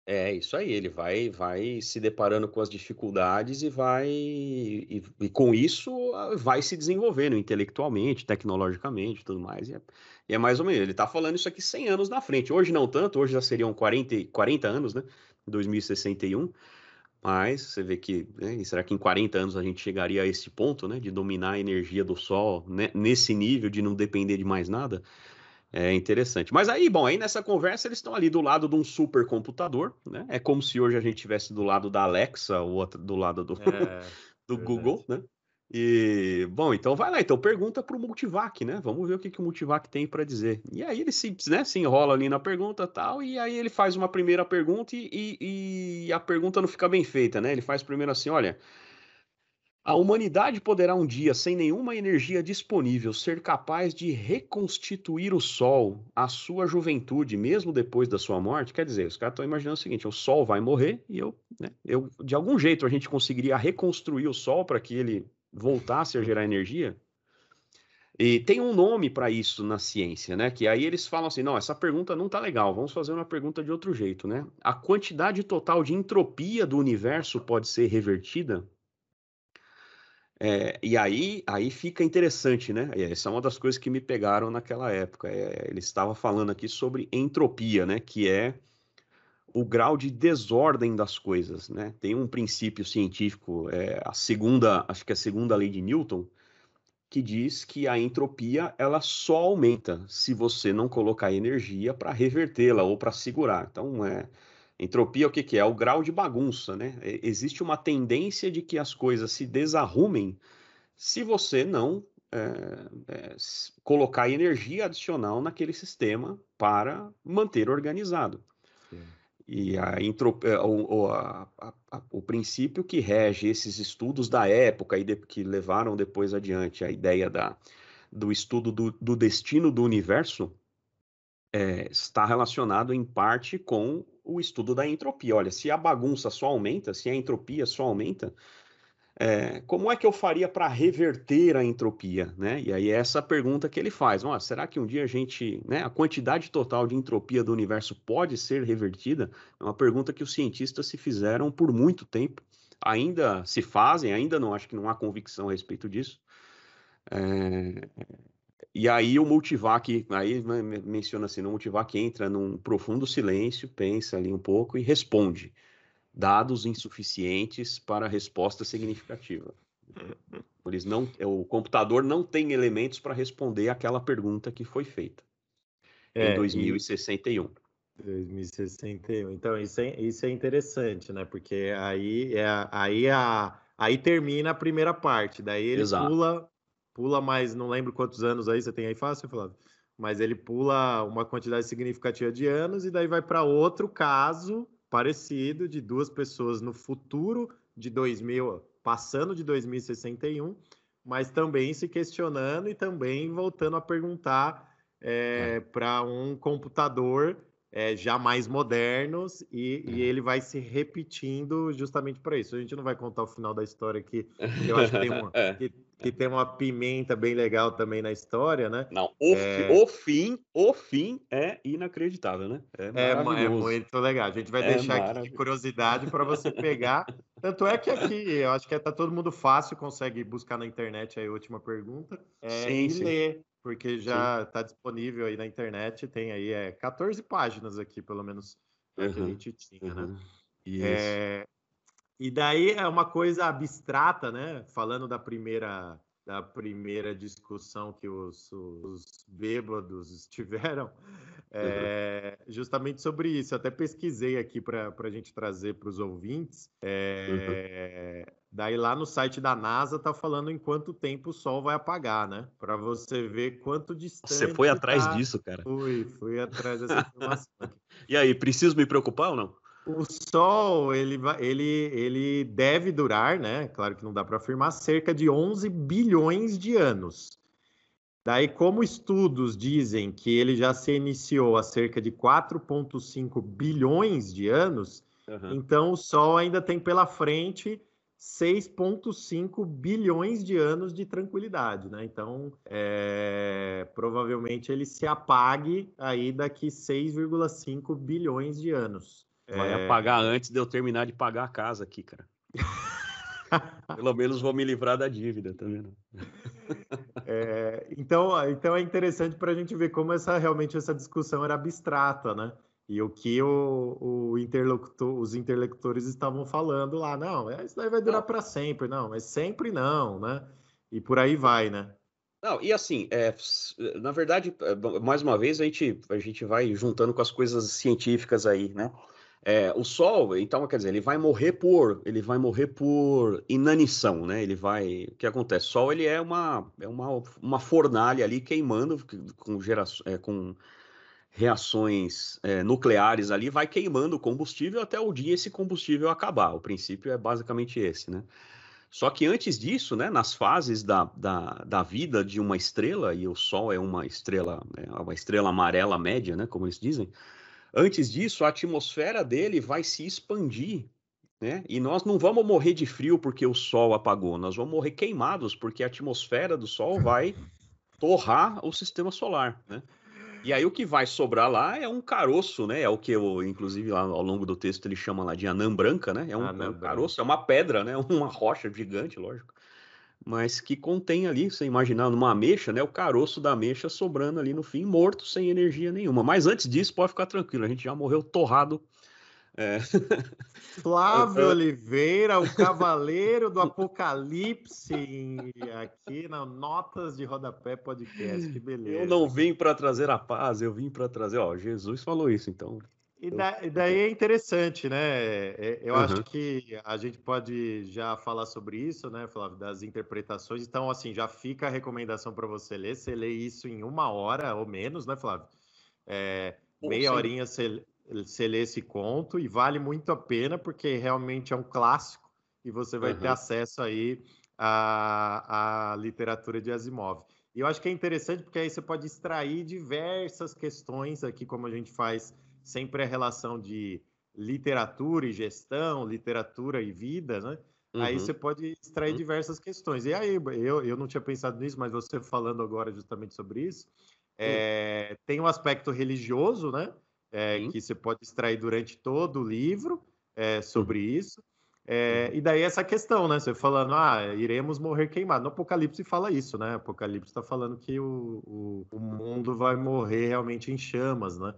É isso aí, ele vai vai se deparando com as dificuldades e vai e, e com isso ah, vai se desenvolvendo intelectualmente, tecnologicamente, tudo mais. E é, e é mais ou menos, ele está falando isso aqui 100 anos na frente. Hoje não tanto, hoje já seriam 40, 40 anos, né? 2061. Mas você vê que, né, será que em 40 anos a gente chegaria a esse ponto, né, de dominar a energia do Sol, né, nesse nível de não depender de mais nada? É interessante. Mas aí, bom, aí nessa conversa eles estão ali do lado de um supercomputador, né? É como se hoje a gente estivesse do lado da Alexa, ou do lado do, é, do Google, né? E, bom, então vai lá, então pergunta para o Multivac, né? Vamos ver o que, que o Multivac tem para dizer. E aí ele se, né, se enrola ali na pergunta tal, e aí ele faz uma primeira pergunta e, e, e a pergunta não fica bem feita, né? Ele faz primeiro assim: olha, a humanidade poderá um dia, sem nenhuma energia disponível, ser capaz de reconstituir o Sol, a sua juventude, mesmo depois da sua morte? Quer dizer, os caras estão imaginando o seguinte: o Sol vai morrer e eu, né, eu, de algum jeito, a gente conseguiria reconstruir o Sol para que ele voltasse a gerar energia? E tem um nome para isso na ciência, né? Que aí eles falam assim: não, essa pergunta não tá legal, vamos fazer uma pergunta de outro jeito, né? A quantidade total de entropia do universo pode ser revertida? É, e aí, aí fica interessante, né? Essa é uma das coisas que me pegaram naquela época. É, ele estava falando aqui sobre entropia, né? Que é o grau de desordem das coisas, né? Tem um princípio científico, é, a segunda, acho que é a segunda lei de Newton, que diz que a entropia ela só aumenta se você não colocar energia para revertê-la ou para segurar. Então, é, entropia o que, que é? é? O grau de bagunça, né? Existe uma tendência de que as coisas se desarrumem se você não é, é, colocar energia adicional naquele sistema para manter organizado. Sim. E a entropia, o, a, a, a, o princípio que rege esses estudos da época e de, que levaram depois adiante a ideia da, do estudo do, do destino do universo é, está relacionado em parte com o estudo da entropia. Olha, se a bagunça só aumenta, se a entropia só aumenta, é, como é que eu faria para reverter a entropia, né? E aí é essa pergunta que ele faz, oh, será que um dia a gente, né, a quantidade total de entropia do universo pode ser revertida? É uma pergunta que os cientistas se fizeram por muito tempo, ainda se fazem, ainda não acho que não há convicção a respeito disso. É, e aí o Multivac, aí menciona assim, o Multivac entra num profundo silêncio, pensa ali um pouco e responde dados insuficientes para resposta significativa. Eles não, é, o computador não tem elementos para responder aquela pergunta que foi feita é, em 2061. 2061. Então, isso é, isso é interessante, né? Porque aí, é, aí, a, aí termina a primeira parte. Daí ele Exato. pula, pula mais, não lembro quantos anos aí você tem aí fácil, Flávio? Mas ele pula uma quantidade significativa de anos e daí vai para outro caso parecido de duas pessoas no futuro de 2000, passando de 2061, mas também se questionando e também voltando a perguntar é, é. para um computador é, já mais modernos e, e, ele vai se repetindo justamente para isso. A gente não vai contar o final da história aqui, eu acho que tem, uma, é. que, que, tem uma pimenta bem legal também na história, né? Não, o, é... o fim, o fim é inacreditável, né? É, é, é muito legal. A gente vai é deixar aqui de curiosidade para você pegar. Tanto é que aqui, eu acho que tá todo mundo fácil, consegue buscar na internet aí a última pergunta é, sim, e sim. ler porque já está disponível aí na internet, tem aí é, 14 páginas aqui, pelo menos, uhum. que a gente tinha, né? É, e daí é uma coisa abstrata, né? Falando da primeira da primeira discussão que os, os bêbados tiveram, é, uhum. justamente sobre isso. Eu até pesquisei aqui para a gente trazer para os ouvintes. É, uhum. Daí lá no site da NASA tá falando em quanto tempo o Sol vai apagar, né? Para você ver quanto distante. Você foi atrás tá... disso, cara? Fui, fui atrás dessa informação. e aí, preciso me preocupar ou não? O Sol, ele, ele, ele deve durar, né? Claro que não dá para afirmar, cerca de 11 bilhões de anos. Daí, como estudos dizem que ele já se iniciou há cerca de 4,5 bilhões de anos, uhum. então o Sol ainda tem pela frente 6,5 bilhões de anos de tranquilidade, né? Então, é, provavelmente ele se apague aí daqui 6,5 bilhões de anos. Vai é... apagar antes de eu terminar de pagar a casa aqui, cara. Pelo menos vou me livrar da dívida, tá vendo? É, então, então é interessante para a gente ver como essa realmente essa discussão era abstrata, né? E o que o, o interlocutor, os interlocutores estavam falando lá, não, é, isso daí vai durar para sempre, não, mas sempre não, né? E por aí vai, né? Não, e assim, é, na verdade, é, mais uma vez, a gente, a gente vai juntando com as coisas científicas aí, né? É, o Sol, então, quer dizer, ele vai morrer por, ele vai morrer por inanição, né? Ele vai, o que acontece? O Sol, ele é uma, é uma, uma fornalha ali queimando com geração, é, com reações é, nucleares ali, vai queimando combustível até o dia esse combustível acabar. O princípio é basicamente esse, né? Só que antes disso, né, nas fases da, da, da vida de uma estrela, e o Sol é uma estrela, é uma estrela amarela média, né, como eles dizem, Antes disso, a atmosfera dele vai se expandir, né? E nós não vamos morrer de frio porque o Sol apagou, nós vamos morrer queimados porque a atmosfera do Sol vai torrar o sistema solar, né? E aí o que vai sobrar lá é um caroço, né? É o que eu, inclusive, lá ao longo do texto ele chama lá de anã branca, né? É um, é um caroço, é uma pedra, né? Uma rocha gigante, lógico. Mas que contém ali, você imaginar numa ameixa, né, o caroço da ameixa sobrando ali no fim, morto, sem energia nenhuma. Mas antes disso, pode ficar tranquilo, a gente já morreu torrado. É. Flávio Oliveira, o cavaleiro do apocalipse, aqui na Notas de Rodapé Podcast, que beleza. Eu não vim para trazer a paz, eu vim para trazer, ó, Jesus falou isso, então e, da, e, daí é interessante, né? É, eu uhum. acho que a gente pode já falar sobre isso, né, Flávio, das interpretações. Então, assim, já fica a recomendação para você ler. Você lê isso em uma hora ou menos, né, Flávio? É, meia sim. horinha você, você lê esse conto e vale muito a pena porque realmente é um clássico e você vai uhum. ter acesso aí à, à literatura de Asimov. E eu acho que é interessante porque aí você pode extrair diversas questões aqui, como a gente faz sempre a relação de literatura e gestão, literatura e vida, né? Uhum. Aí você pode extrair uhum. diversas questões. E aí, eu, eu não tinha pensado nisso, mas você falando agora justamente sobre isso, é, tem um aspecto religioso, né? É, que você pode extrair durante todo o livro é, sobre uhum. isso. É, e daí essa questão, né? Você falando, ah, iremos morrer queimados. No Apocalipse fala isso, né? Apocalipse está falando que o, o, o, mundo vai morrer realmente em chamas, né?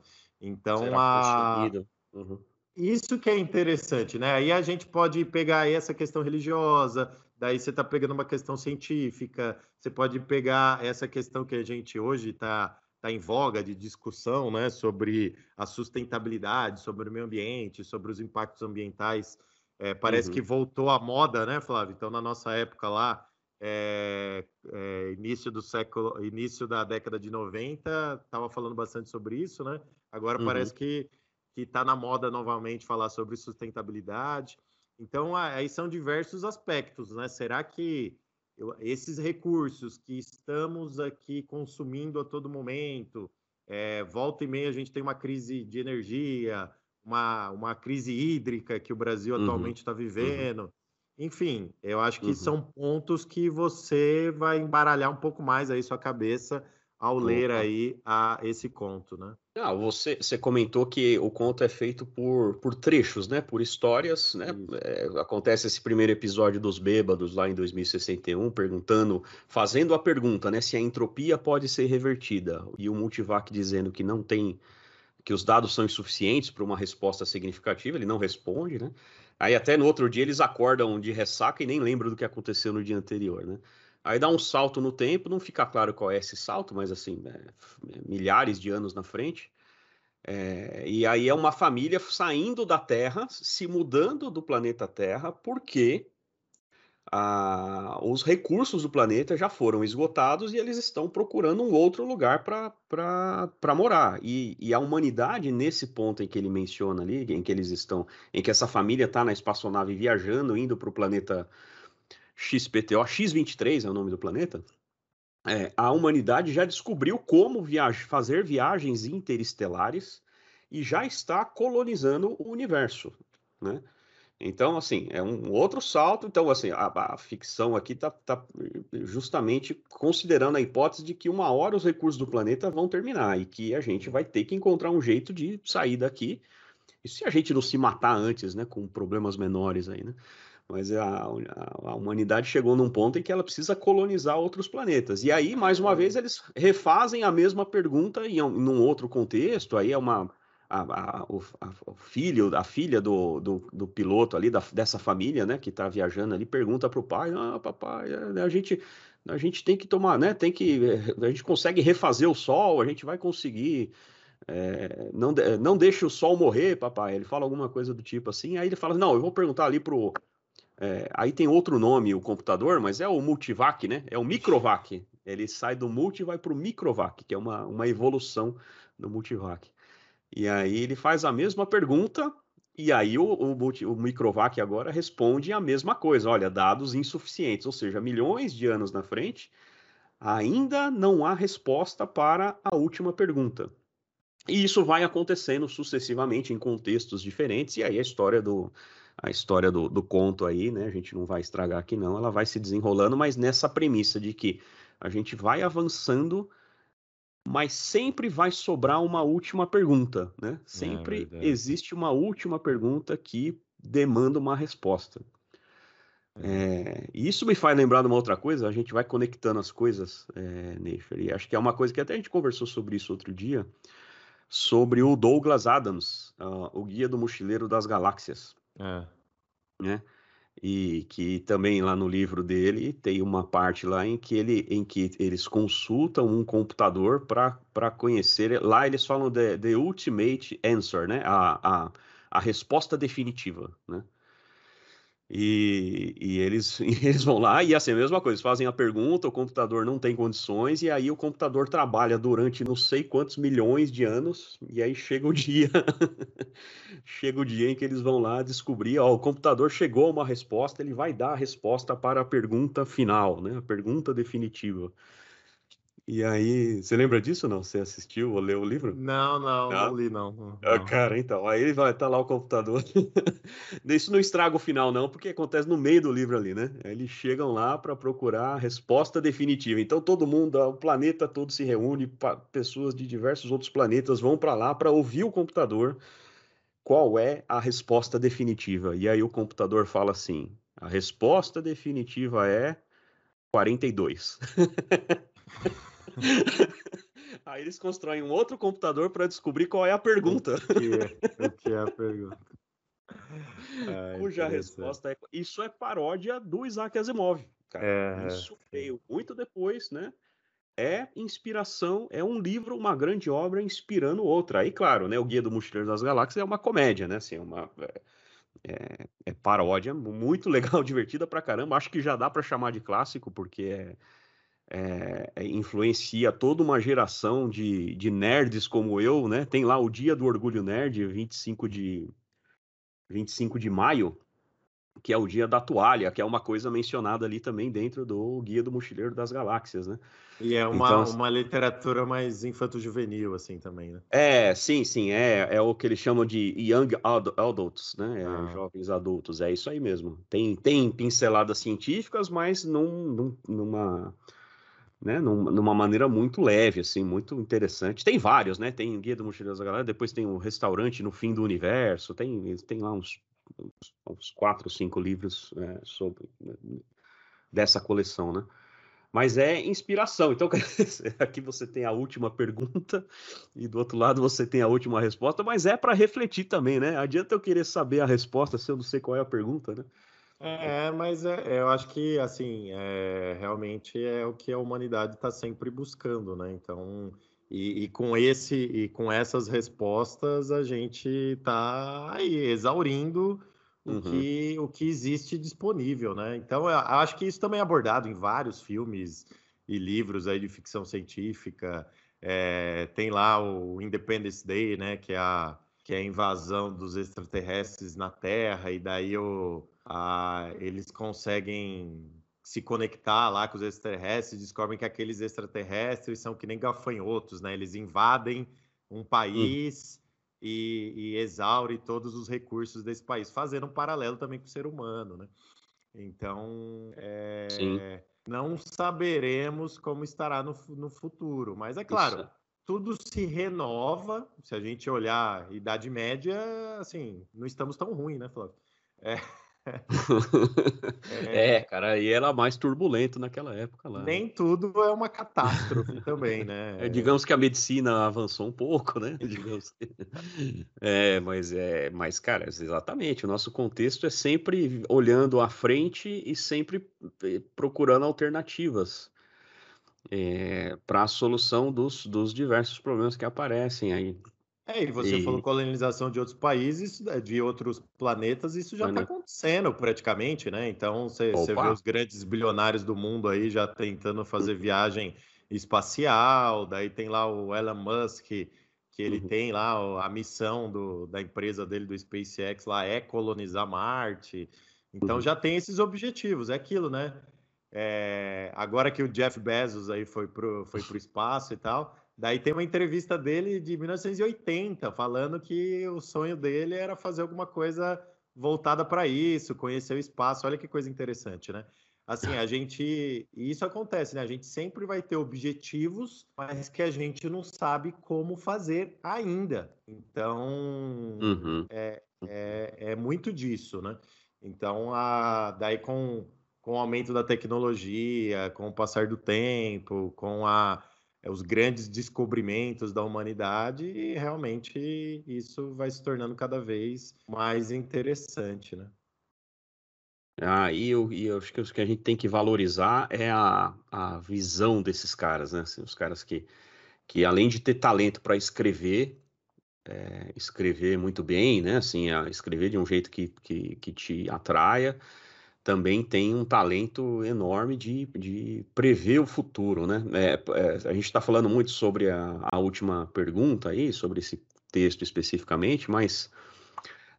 Então, a... Uhum. isso que é interessante, né? Aí a gente pode pegar essa questão religiosa, daí você está pegando uma questão científica, você pode pegar essa questão que a gente hoje está tá em voga de discussão, né? Sobre a sustentabilidade, sobre o meio ambiente, sobre os impactos ambientais. É, parece uhum. que voltou à moda, né, Flávio? Então, na nossa época lá, é, é, início do século, início da década de 90, estava falando bastante sobre isso, né? Agora uhum. parece que que está na moda novamente falar sobre sustentabilidade. Então aí são diversos aspectos, né? Será que eu, esses recursos que estamos aqui consumindo a todo momento, é, volta e meia a gente tem uma crise de energia, uma, uma crise hídrica que o Brasil uhum. atualmente está uhum. vivendo. Uhum. Enfim, eu acho que uhum. são pontos que você vai embaralhar um pouco mais aí sua cabeça ao ler aí a, esse conto, né? Ah, você, você comentou que o conto é feito por, por trechos, né? Por histórias, né? É, acontece esse primeiro episódio dos bêbados lá em 2061, perguntando, fazendo a pergunta, né? Se a entropia pode ser revertida. E o Multivac dizendo que não tem, que os dados são insuficientes para uma resposta significativa, ele não responde, né? Aí até no outro dia eles acordam de ressaca e nem lembram do que aconteceu no dia anterior, né? Aí dá um salto no tempo, não fica claro qual é esse salto, mas assim, é, milhares de anos na frente. É, e aí é uma família saindo da Terra, se mudando do planeta Terra, porque a, os recursos do planeta já foram esgotados e eles estão procurando um outro lugar para morar. E, e, a humanidade, nesse ponto em que ele menciona ali, em que eles estão, em que essa família está na espaçonave viajando, indo para o planeta XPTO, X23 é o nome do planeta. É, a humanidade já descobriu como viaja, fazer viagens interestelares e já está colonizando o universo, né? Então, assim, é um outro salto. Então, assim, a, a ficção aqui está tá justamente considerando a hipótese de que uma hora os recursos do planeta vão terminar e que a gente vai ter que encontrar um jeito de sair daqui. E se a gente não se matar antes, né, com problemas menores aí, né? Mas a, a, a, humanidade chegou num ponto em que ela precisa colonizar outros planetas. E aí, mais uma vez, eles refazem a mesma pergunta em, em um outro contexto. Aí é uma a, a, o, o, filho, a filha do, do, do piloto ali, da, dessa família, né, que está viajando ali, pergunta para o pai, ah, papai, é, a gente, a gente tem que tomar, né, tem que, a gente consegue refazer o sol, a gente vai conseguir, é, não, não deixe o sol morrer, papai, ele fala alguma coisa do tipo assim, aí ele fala, não, eu vou perguntar ali pro, é, aí tem outro nome, o computador, mas é o Multivac, né, é o Microvac, ele sai do Multi e vai para o Microvac, que é uma, uma evolução do Multivac. E aí ele faz a mesma pergunta, e aí o, o, o Microvac agora responde a mesma coisa: olha, dados insuficientes, ou seja, milhões de anos na frente, ainda não há resposta para a última pergunta. E isso vai acontecendo sucessivamente em contextos diferentes, e aí a história do, a história do, do, conto aí, né? A gente não vai estragar aqui, não, ela vai se desenrolando, mas nessa premissa de que a gente vai avançando mas sempre vai sobrar uma última pergunta, né? Sempre é existe uma última pergunta que demanda uma resposta. É, e isso me faz lembrar de uma outra coisa, a gente vai conectando as coisas, é, Neifer, e acho que é uma coisa que até a gente conversou sobre isso outro dia, sobre o Douglas Adams, uh, o Guia do Mochileiro das Galáxias. É. Né? E que também lá no livro dele tem uma parte lá em que, ele, em que eles consultam um computador para conhecer. Lá eles falam de the ultimate answer, né? A, a, a resposta definitiva, né? E, e eles, eles vão lá e assim, a mesma coisa, fazem a pergunta, o computador não tem condições, e aí o computador trabalha durante não sei quantos milhões de anos, e aí chega o dia, chega o dia em que eles vão lá descobrir, ó, o computador chegou a uma resposta, ele vai dar a resposta para a pergunta final, né, a pergunta definitiva. E aí, você lembra disso não? Você assistiu ou leu o livro? Não, não, não, não li não. não. Ah, cara, então, aí vai estar tá lá o computador. Isso não estraga o final não, porque acontece no meio do livro ali, né? Eles chegam lá para procurar a resposta definitiva. Então todo mundo, o planeta todo se reúne, pessoas de diversos outros planetas vão para lá para ouvir o computador qual é a resposta definitiva. E aí o computador fala assim: a resposta definitiva é 42. Aí eles constroem um outro computador para descobrir qual é a pergunta. O que é, o que é a pergunta? Ai, Cuja resposta é. Isso é paródia do Isaac Asimov. Cara. É... Isso veio muito depois, né? É inspiração, é um livro, uma grande obra inspirando outra. Aí, claro, né? O Guia do Mochileiro das Galáxias é uma comédia, né? Assim, é uma. É, é, é paródia, muito legal, divertida pra caramba. Acho que já dá para chamar de clássico, porque é é, influencia toda uma geração de, de nerds como eu, né? Tem lá o Dia do Orgulho Nerd, 25 de, 25 de maio, que é o dia da toalha, que é uma coisa mencionada ali também dentro do Guia do Mochileiro das Galáxias, né? E é uma, então, uma literatura mais infanto-juvenil, assim, também, né? É, sim, sim, é, é o que eles chamam de young adults, né? É, ah. Jovens adultos, é isso aí mesmo. Tem, tem pinceladas científicas, mas num, num, numa né, numa maneira muito leve, assim, muito interessante. Tem vários, né? Tem Guia do Mochileiro da Galera, depois tem o Restaurante no Fim do Universo, tem, tem lá uns, uns, uns quatro, cinco livros é, sobre né, dessa coleção, né? Mas é inspiração. Então, aqui você tem a última pergunta e do outro lado você tem a última resposta, mas é para refletir também, né? Adianta eu querer saber a resposta se eu não sei qual é a pergunta, né? É, mas é, eu acho que, assim, é, realmente é o que a humanidade está sempre buscando, né? Então, e, e, com esse e com essas respostas a gente está aí exaurindo uhum. o, que, o que existe disponível, né? Então, eu acho que isso também é abordado em vários filmes e livros aí de ficção científica. É, tem lá o Independence Day, né? Que é a, que é a invasão dos extraterrestres na Terra, e daí o ah, eles conseguem se conectar lá com os extraterrestres, descobrem que aqueles extraterrestres são que nem gafanhotos, né? Eles invadem um hum. país hum. e, e exaurem todos os recursos desse país, fazendo um paralelo também com o ser humano, né? Então, é, não saberemos como estará no, no futuro, mas é claro, Isso. tudo se renova. Se a gente olhar Idade Média, assim, não estamos tão ruim, né, Flávio? É. É, cara, e era mais turbulento naquela época lá. Né? Nem tudo é uma catástrofe também, né? É, digamos que a medicina avançou um pouco, né? Digamos. É, mas é, mas cara, exatamente. O nosso contexto é sempre olhando à frente e sempre eh, procurando alternativas é, para a solução dos, dos diversos problemas que aparecem aí. É, e você e... falou colonização de outros países, né, de outros planetas, isso já está acontecendo praticamente, né? Então você vê os grandes bilionários do mundo aí já tentando fazer viagem espacial, daí tem lá o Elon Musk, que ele uhum. tem lá a missão do, da empresa dele, do SpaceX, lá é colonizar Marte. Então uhum. já tem esses objetivos, é aquilo, né? É, agora que o Jeff Bezos aí foi foi pro espaço e tal, Daí tem uma entrevista dele de 1980, falando que o sonho dele era fazer alguma coisa voltada para isso, conhecer o espaço. Olha que coisa interessante, né? Assim, a gente. E isso acontece, né? A gente sempre vai ter objetivos, mas que a gente não sabe como fazer ainda. Então, uhum. é, é, é muito disso, né? Então, a, daí com, com o aumento da tecnologia, com o passar do tempo, com a, os grandes descobrimentos da humanidade, realmente isso vai se tornando cada vez mais interessante, né? Ah, e eu, e eu acho que o que a gente tem que valorizar é a, a visão desses caras, né? Assim, os caras que, que além de ter talento para escrever, é, escrever muito bem, né? Assim, escrever de um jeito que, que, que te atraia, também tem um talento enorme de, de prever o futuro, né? É, é, a gente está falando muito sobre a, a última pergunta aí, sobre esse texto especificamente, mas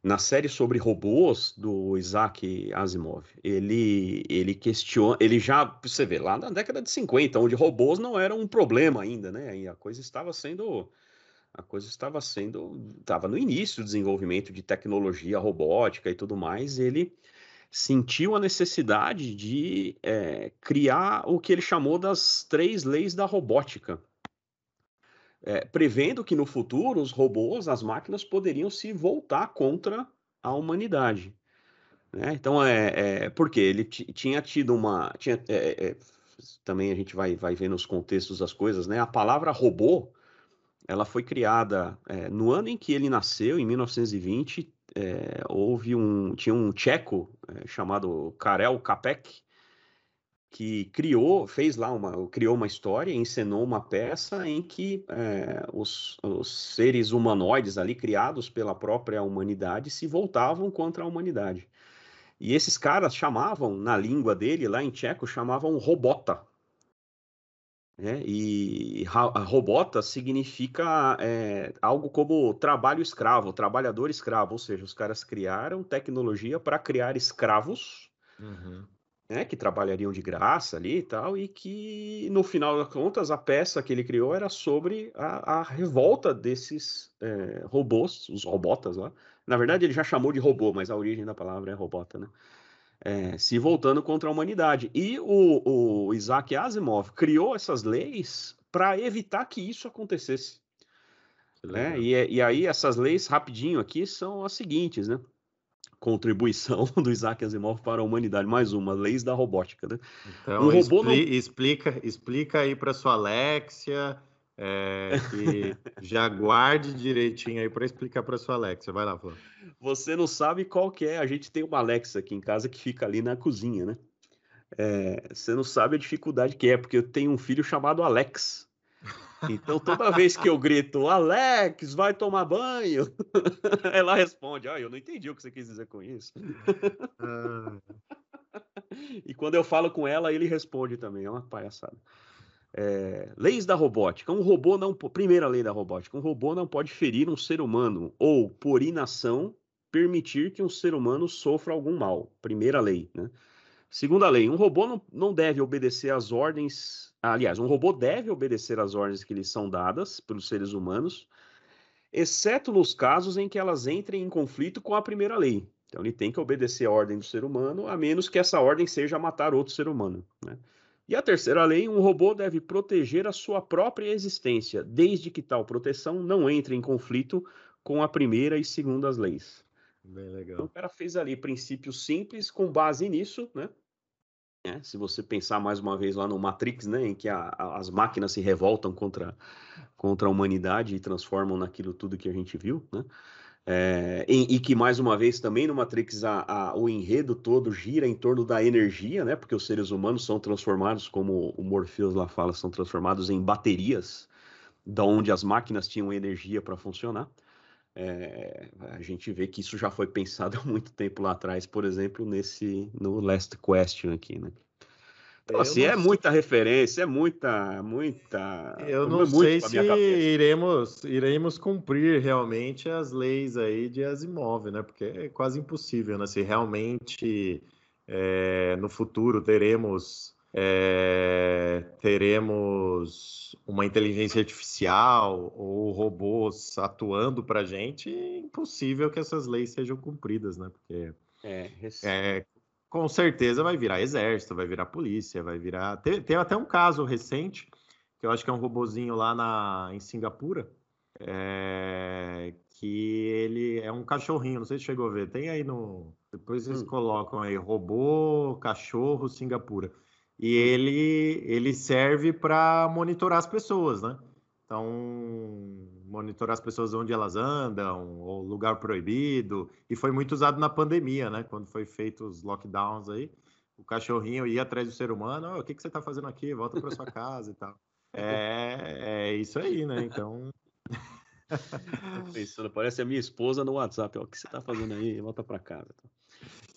na série sobre robôs do Isaac Asimov, ele, ele questiona, ele já, você vê, lá na década de 50, onde robôs não eram um problema ainda, né? E a coisa estava sendo, a coisa estava sendo, estava no início do desenvolvimento de tecnologia robótica e tudo mais, ele sentiu a necessidade de é, criar o que ele chamou das três leis da robótica, é, prevendo que no futuro os robôs, as máquinas poderiam se voltar contra a humanidade. Né? Então, é, é porque ele tinha tido uma. Tinha, é, é, também a gente vai, vai ver nos contextos das coisas, né? A palavra robô ela foi criada é, no ano em que ele nasceu, em 1920. É, houve um tinha um tcheco chamado Karel Kapek que criou, fez lá uma, criou uma história, encenou uma peça em que é, os, os, seres humanoides ali criados pela própria humanidade se voltavam contra a humanidade. E esses caras chamavam, na língua dele, lá em tcheco, chamavam robota. Né? E robota significa é, algo como trabalho escravo, trabalhador escravo, ou seja, os caras criaram tecnologia para criar escravos uhum né, que trabalhariam de graça ali e tal, e que no final das contas a peça que ele criou era sobre a, a revolta desses é, robôs, os robotas lá. Na verdade ele já chamou de robô, mas a origem da palavra é robota, né? É, se voltando contra a humanidade. E o, o Isaac Asimov criou essas leis para evitar que isso acontecesse. Né? E, e aí essas leis, rapidinho aqui, são as seguintes, né? contribuição do Isaac Asimov para a humanidade. Mais uma, leis da robótica, né? Então, um robô expli não... explica, explica aí para sua Alexia, é, que já guarde direitinho aí para explicar para sua Alexia. Vai lá, Flávio. Você não sabe qual que é. A gente tem uma Alexa aqui em casa que fica ali na cozinha, né? É, você não sabe a dificuldade que é, porque eu tenho um filho chamado Alex. Então, toda vez que eu grito, Alex, vai tomar banho, ela responde, ah, eu não entendi o que você quis dizer com isso. Ah. e quando eu falo com ela, ele responde também, é uma palhaçada. É, leis da robótica. Um robô não. Primeira lei da robótica: um robô não pode ferir um ser humano ou, por inação, permitir que um ser humano sofra algum mal. Primeira lei, né? Segunda lei: um robô não, não deve obedecer às ordens Aliás, um robô deve obedecer às ordens que lhe são dadas pelos seres humanos, exceto nos casos em que elas entrem em conflito com a primeira lei. Então, ele tem que obedecer a ordem do ser humano, a menos que essa ordem seja matar outro ser humano. Né? E a terceira lei, um robô deve proteger a sua própria existência, desde que tal proteção não entre em conflito com a primeira e segunda leis. Bem legal. Então, o cara fez ali princípios simples com base nisso, né? Né? Se você pensar mais uma vez lá no Matrix, né, em que a, a, as máquinas se revoltam contra, contra a humanidade e transformam naquilo tudo que a gente viu, né? É, e, e, que mais uma vez também no Matrix a, a, o enredo todo gira em torno da energia, né? Porque os seres humanos são transformados, como o Morpheus lá fala, são transformados em baterias, da onde as máquinas tinham energia para funcionar. É, a gente vê que isso já foi pensado há muito tempo lá atrás, por exemplo, nesse no Last Question aqui, né? Então, assim, é muita referência, é muita, muita. Eu não sei se iremos, iremos cumprir realmente as leis aí de Asimov, né? Porque é quase impossível, né? Se realmente é, no futuro teremos é, teremos uma inteligência artificial ou robôs atuando para a gente, é impossível que essas leis sejam cumpridas, né? Porque é, é, com certeza vai virar exército, vai virar polícia, vai virar. Tem, tem, até um caso recente que eu acho que é um robozinho lá na, em Singapura. É, que ele é um cachorrinho, não sei se chegou a ver, tem aí no. Depois vocês hum. colocam aí robô, cachorro, Singapura. E ele, ele serve para monitorar as pessoas, né? Então, monitorar as pessoas onde elas andam, ou lugar proibido. E foi muito usado na pandemia, né? Quando foi feito os lockdowns aí, o cachorrinho ia atrás do ser humano, oh, o que, que você está fazendo aqui? Volta para sua casa e tal. É, é isso aí, né? Então. Pensando, parece a minha esposa no WhatsApp. o que você está fazendo aí? Volta para casa.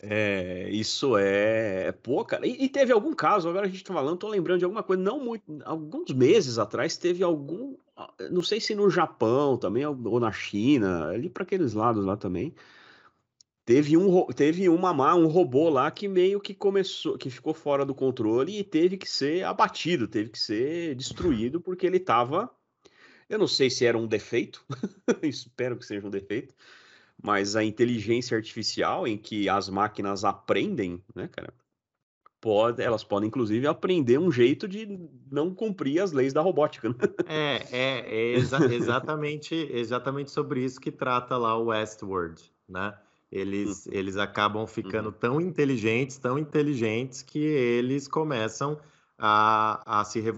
É, isso é, pô, cara. E, e, teve algum caso, agora a gente tá falando, tô lembrando de alguma coisa, não muito, alguns meses atrás teve algum, não sei se no Japão também, ou na China, ali para aqueles lados lá também. Teve um, teve uma um robô lá que meio que começou, que ficou fora do controle e teve que ser abatido, teve que ser destruído porque ele tava, eu não sei se era um defeito, espero que seja um defeito, mas a inteligência artificial em que as máquinas aprendem, né, cara? Pode, elas podem, inclusive, aprender um jeito de não cumprir as leis da robótica. Né? É, é, é exa exatamente, exatamente sobre isso que trata lá o Westworld, né? Eles, uhum. eles acabam ficando uhum. tão inteligentes, tão inteligentes, que eles começam a, a se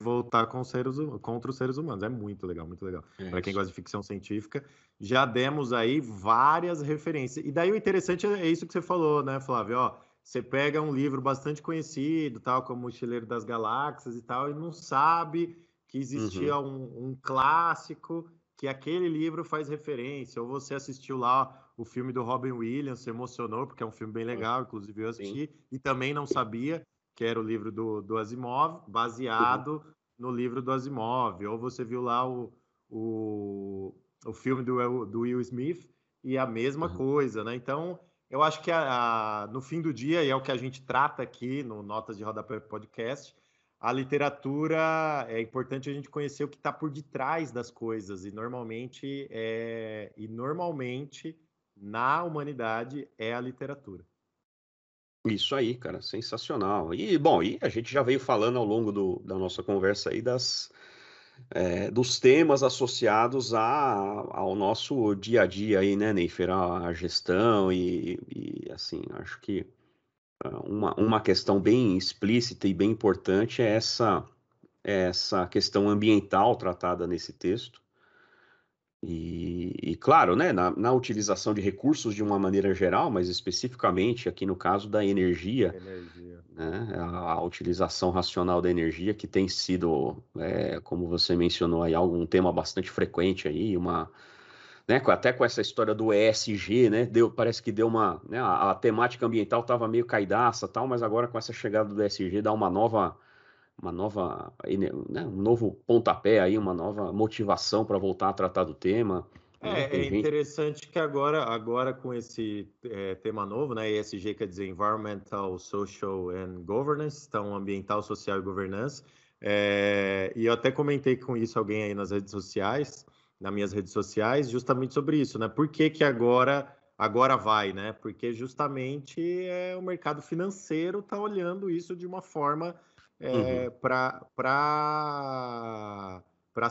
voltar com seres, contra os seres humanos. É muito legal, muito legal. É Para quem gosta de ficção científica, já demos aí várias referências. E daí o interessante é isso que você falou, né, Flávio? Ó, você pega um livro bastante conhecido, tal como Mochileiro das Galáxias e tal, e não sabe que existia uhum. um, um clássico que aquele livro faz referência, ou você assistiu lá o filme do Robin Williams, se emocionou, porque é um filme bem legal, inclusive eu assisti, Sim. e também não sabia que era o livro do, do Asimov, baseado uhum. no livro do Asimov. Ou você viu lá o, o, o filme do, do Will Smith e a mesma uhum. coisa, né? Então, eu acho que a, a, no fim do dia, e é o que a gente trata aqui no Notas de Rodapé Podcast, a literatura é importante a gente conhecer o que está por detrás das coisas e normalmente é e normalmente na humanidade é a literatura. Isso aí, cara, sensacional. E, bom, e a gente já veio falando ao longo do, da nossa conversa aí das, é, dos temas associados a, ao nosso dia a dia aí, né, Neifer? A, gestão e, e, assim, acho que ah, uma, uma questão bem explícita e bem importante é essa, essa questão ambiental tratada nesse texto. E, e, claro, né, na, na, utilização de recursos de uma maneira geral, mas especificamente aqui no caso da energia, energia. Né, a, a, utilização racional da energia, que tem sido, é, como você mencionou aí, algum tema bastante frequente aí, uma, né, até com essa história do ESG, né, deu, parece que deu uma, né, a, a temática ambiental estava meio caidaça tal, mas agora com essa chegada do ESG dá uma nova uma nova, né, um novo pontapé aí, uma nova motivação para voltar a tratar do tema. Né, é, é interessante que agora, agora com esse é, tema novo, né, ESG quer dizer Environmental, Social and Governance, então ambiental, social e governança, é, e eu até comentei com isso alguém aí nas redes sociais, nas minhas redes sociais, justamente sobre isso, né? Por que, que agora agora vai, né? Porque justamente é, o mercado financeiro está olhando isso de uma forma é, uhum. para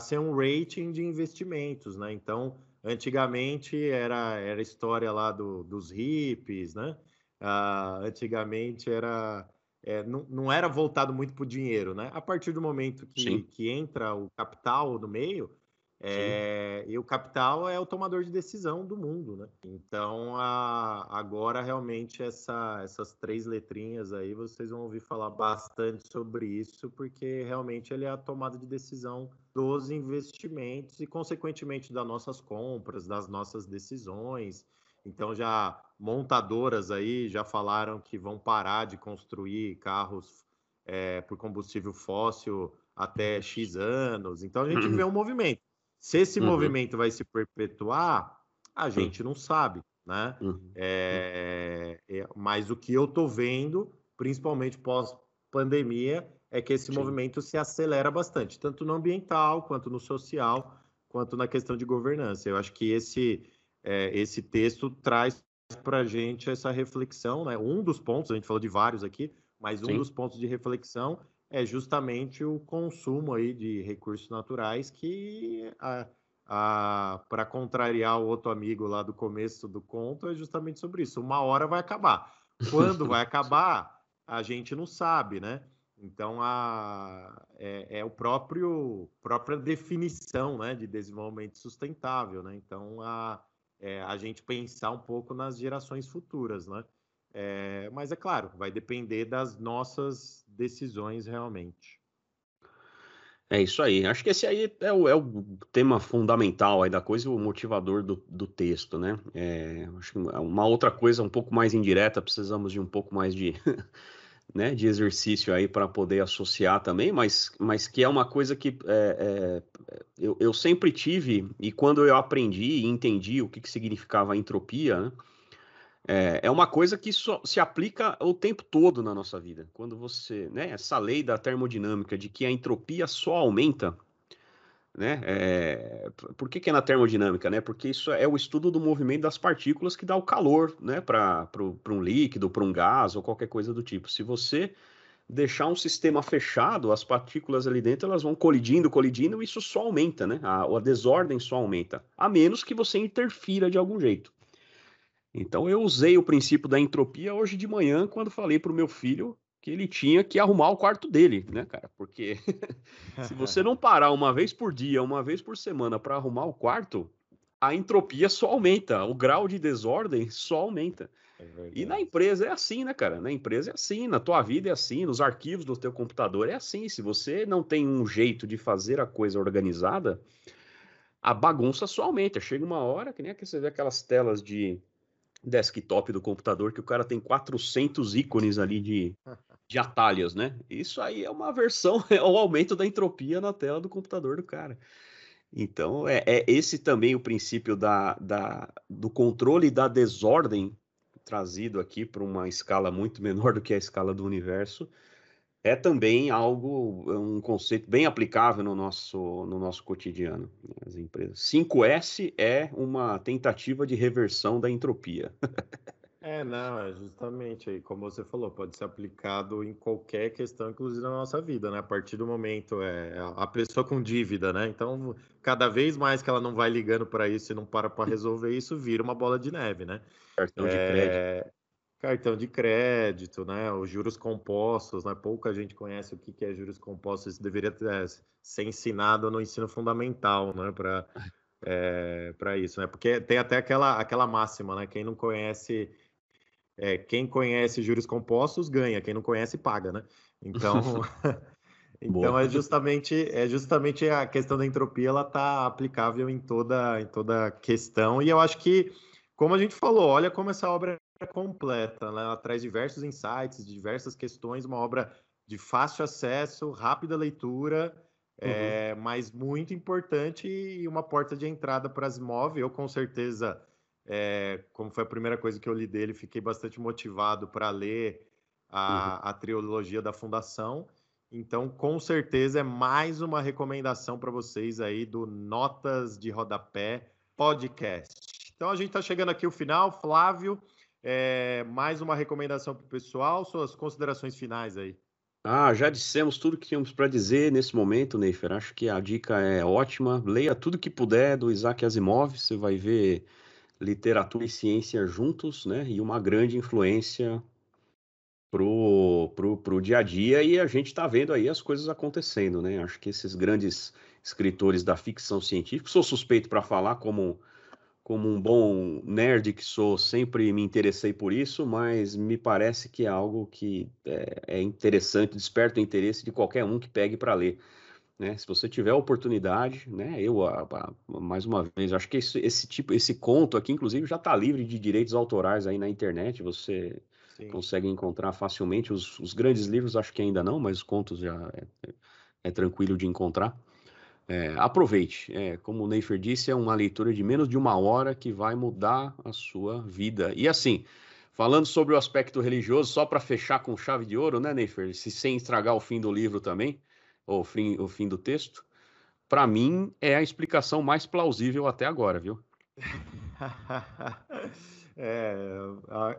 ser um rating de investimentos, né? Então, antigamente era, era história lá do, dos hippies, né? Uh, antigamente era é, não, não era voltado muito para o dinheiro, né? A partir do momento que, que entra o capital no meio, é, e o capital é o tomador de decisão do mundo, né? Então, a, agora realmente essa, essas três letrinhas aí, vocês vão ouvir falar bastante sobre isso, porque realmente ele é a tomada de decisão dos investimentos e, consequentemente, das nossas compras, das nossas decisões. Então, já montadoras aí já falaram que vão parar de construir carros é, por combustível fóssil até X anos. Então, a gente vê um movimento. Se esse uhum. movimento vai se perpetuar, a gente não sabe, né? Uhum. É, é, mas o que eu tô vendo, principalmente pós-pandemia, é que esse Sim. movimento se acelera bastante, tanto no ambiental, quanto no social, quanto na questão de governança. Eu acho que esse, é, esse texto traz para a gente essa reflexão, né? Um dos pontos, a gente falou de vários aqui, mas um Sim. dos pontos de reflexão é justamente o consumo aí de recursos naturais que a, para contrariar o outro amigo lá do começo do conto, é justamente sobre isso. Uma hora vai acabar. Quando vai acabar, a gente não sabe, né? Então a, é, é, o próprio própria definição né, de desenvolvimento sustentável, né? Então a, é, a gente pensar um pouco nas gerações futuras, né? É, mas é claro, vai depender das nossas decisões realmente. É isso aí. Acho que esse aí é o, é o tema fundamental aí da coisa, o motivador do, do texto, né? É, acho que uma outra coisa um pouco mais indireta, precisamos de um pouco mais de, né, de exercício aí para poder associar também, mas, mas que é uma coisa que é, é, eu, eu sempre tive, e quando eu aprendi e entendi o que, que significava entropia, né? É, é uma coisa que só se aplica o tempo todo na nossa vida. Quando você, né, essa lei da termodinâmica de que a entropia só aumenta, né? É, por que, que é na termodinâmica, né? Porque isso é o estudo do movimento das partículas que dá o calor, né, para um líquido, para um gás ou qualquer coisa do tipo. Se você deixar um sistema fechado, as partículas ali dentro elas vão colidindo, colidindo, e isso só aumenta, né? A, a desordem só aumenta, a menos que você interfira de algum jeito. Então eu usei o princípio da entropia hoje de manhã quando falei para o meu filho que ele tinha que arrumar o quarto dele, né, cara? Porque se você não parar uma vez por dia, uma vez por semana para arrumar o quarto, a entropia só aumenta, o grau de desordem só aumenta. É e na empresa é assim, né, cara? Na empresa é assim, na tua vida é assim, nos arquivos do teu computador é assim. Se você não tem um jeito de fazer a coisa organizada, a bagunça só aumenta. Chega uma hora que nem que você vê aquelas telas de desktop do computador que o cara tem 400 ícones ali de, de atalhos, né? Isso aí é uma versão, é o aumento da entropia na tela do computador do cara. Então, é, é esse também o princípio da, da, do controle da desordem trazido aqui para uma escala muito menor do que a escala do universo, é também algo, um conceito bem aplicável no nosso, no nosso cotidiano, né, as empresas. 5S é uma tentativa de reversão da entropia. é, não, é justamente aí, como você falou, pode ser aplicado em qualquer questão, inclusive na nossa vida, né? A partir do momento, é a pessoa com dívida, né? Então, cada vez mais que ela não vai ligando para isso e não para para resolver isso, vira uma bola de neve, né? Cartão de é... crédito Cartão de crédito, né? Os juros compostos, né? Pouca gente conhece o que é juros compostos. Isso deveria ter, é, ser ensinado no ensino fundamental, né? Para é, para isso, né? Porque tem até aquela, aquela máxima, né? Quem não conhece, é, quem conhece juros compostos ganha, quem não conhece paga, né? Então, então é justamente é justamente a questão da entropia, ela tá aplicável em toda em toda questão. E eu acho que, como a gente falou, olha como essa obra completa, né? ela traz diversos insights, diversas questões, uma obra de fácil acesso, rápida leitura, uhum. é, mas muito importante e uma porta de entrada para as imóveis. Eu, com certeza, é, como foi a primeira coisa que eu li dele, fiquei bastante motivado para ler a, uhum. a trilogia da Fundação. Então, com certeza, é mais uma recomendação para vocês aí do Notas de Rodapé Podcast. Então, a gente está chegando aqui ao final. Flávio, é, mais uma recomendação para o pessoal, suas considerações finais aí. Ah, já dissemos tudo que tínhamos para dizer nesse momento, Neifer. Acho que a dica é ótima. Leia tudo que puder do Isaac Asimov, você vai ver literatura e ciência juntos, né? E uma grande influência pro, pro, pro dia a dia e a gente está vendo aí as coisas acontecendo, né? Acho que esses grandes escritores da ficção científica, sou suspeito para falar como como um bom nerd que sou, sempre me interessei por isso, mas me parece que é algo que é, é interessante, desperta o interesse de qualquer um que pegue para ler. Né? Se você tiver a oportunidade, né? Eu, a, a, mais uma vez, acho que esse, esse, tipo, esse conto aqui, inclusive, já está livre de direitos autorais aí na internet. Você Sim. consegue encontrar facilmente os, os, grandes livros, acho que ainda não, mas os contos já é, é, é tranquilo de encontrar. É, aproveite. É, como o Neifer disse, é uma leitura de menos de uma hora que vai mudar a sua vida. E assim, falando sobre o aspecto religioso, só para fechar com chave de ouro, né, Neifer? Se, sem estragar o fim do livro também, ou fim, o fim do texto, para mim é a explicação mais plausível até agora, viu? É,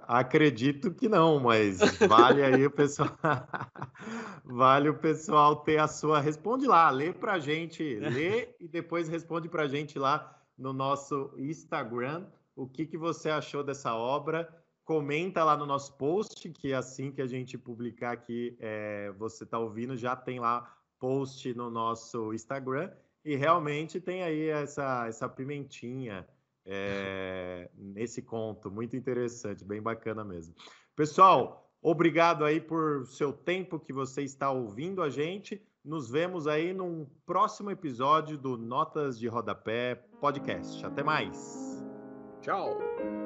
acredito que não, mas vale aí o pessoal, vale o pessoal ter a sua. Responde lá, lê para gente, lê e depois responde para gente lá no nosso Instagram o que, que você achou dessa obra. Comenta lá no nosso post, que assim que a gente publicar aqui, é, você está ouvindo, já tem lá post no nosso Instagram. E realmente tem aí essa, essa pimentinha é, nesse conto. Muito interessante, bem bacana mesmo. Pessoal, obrigado aí por seu tempo que você está ouvindo a gente. Nos vemos aí num próximo episódio do Notas de Rodapé Podcast. Até mais. Tchau.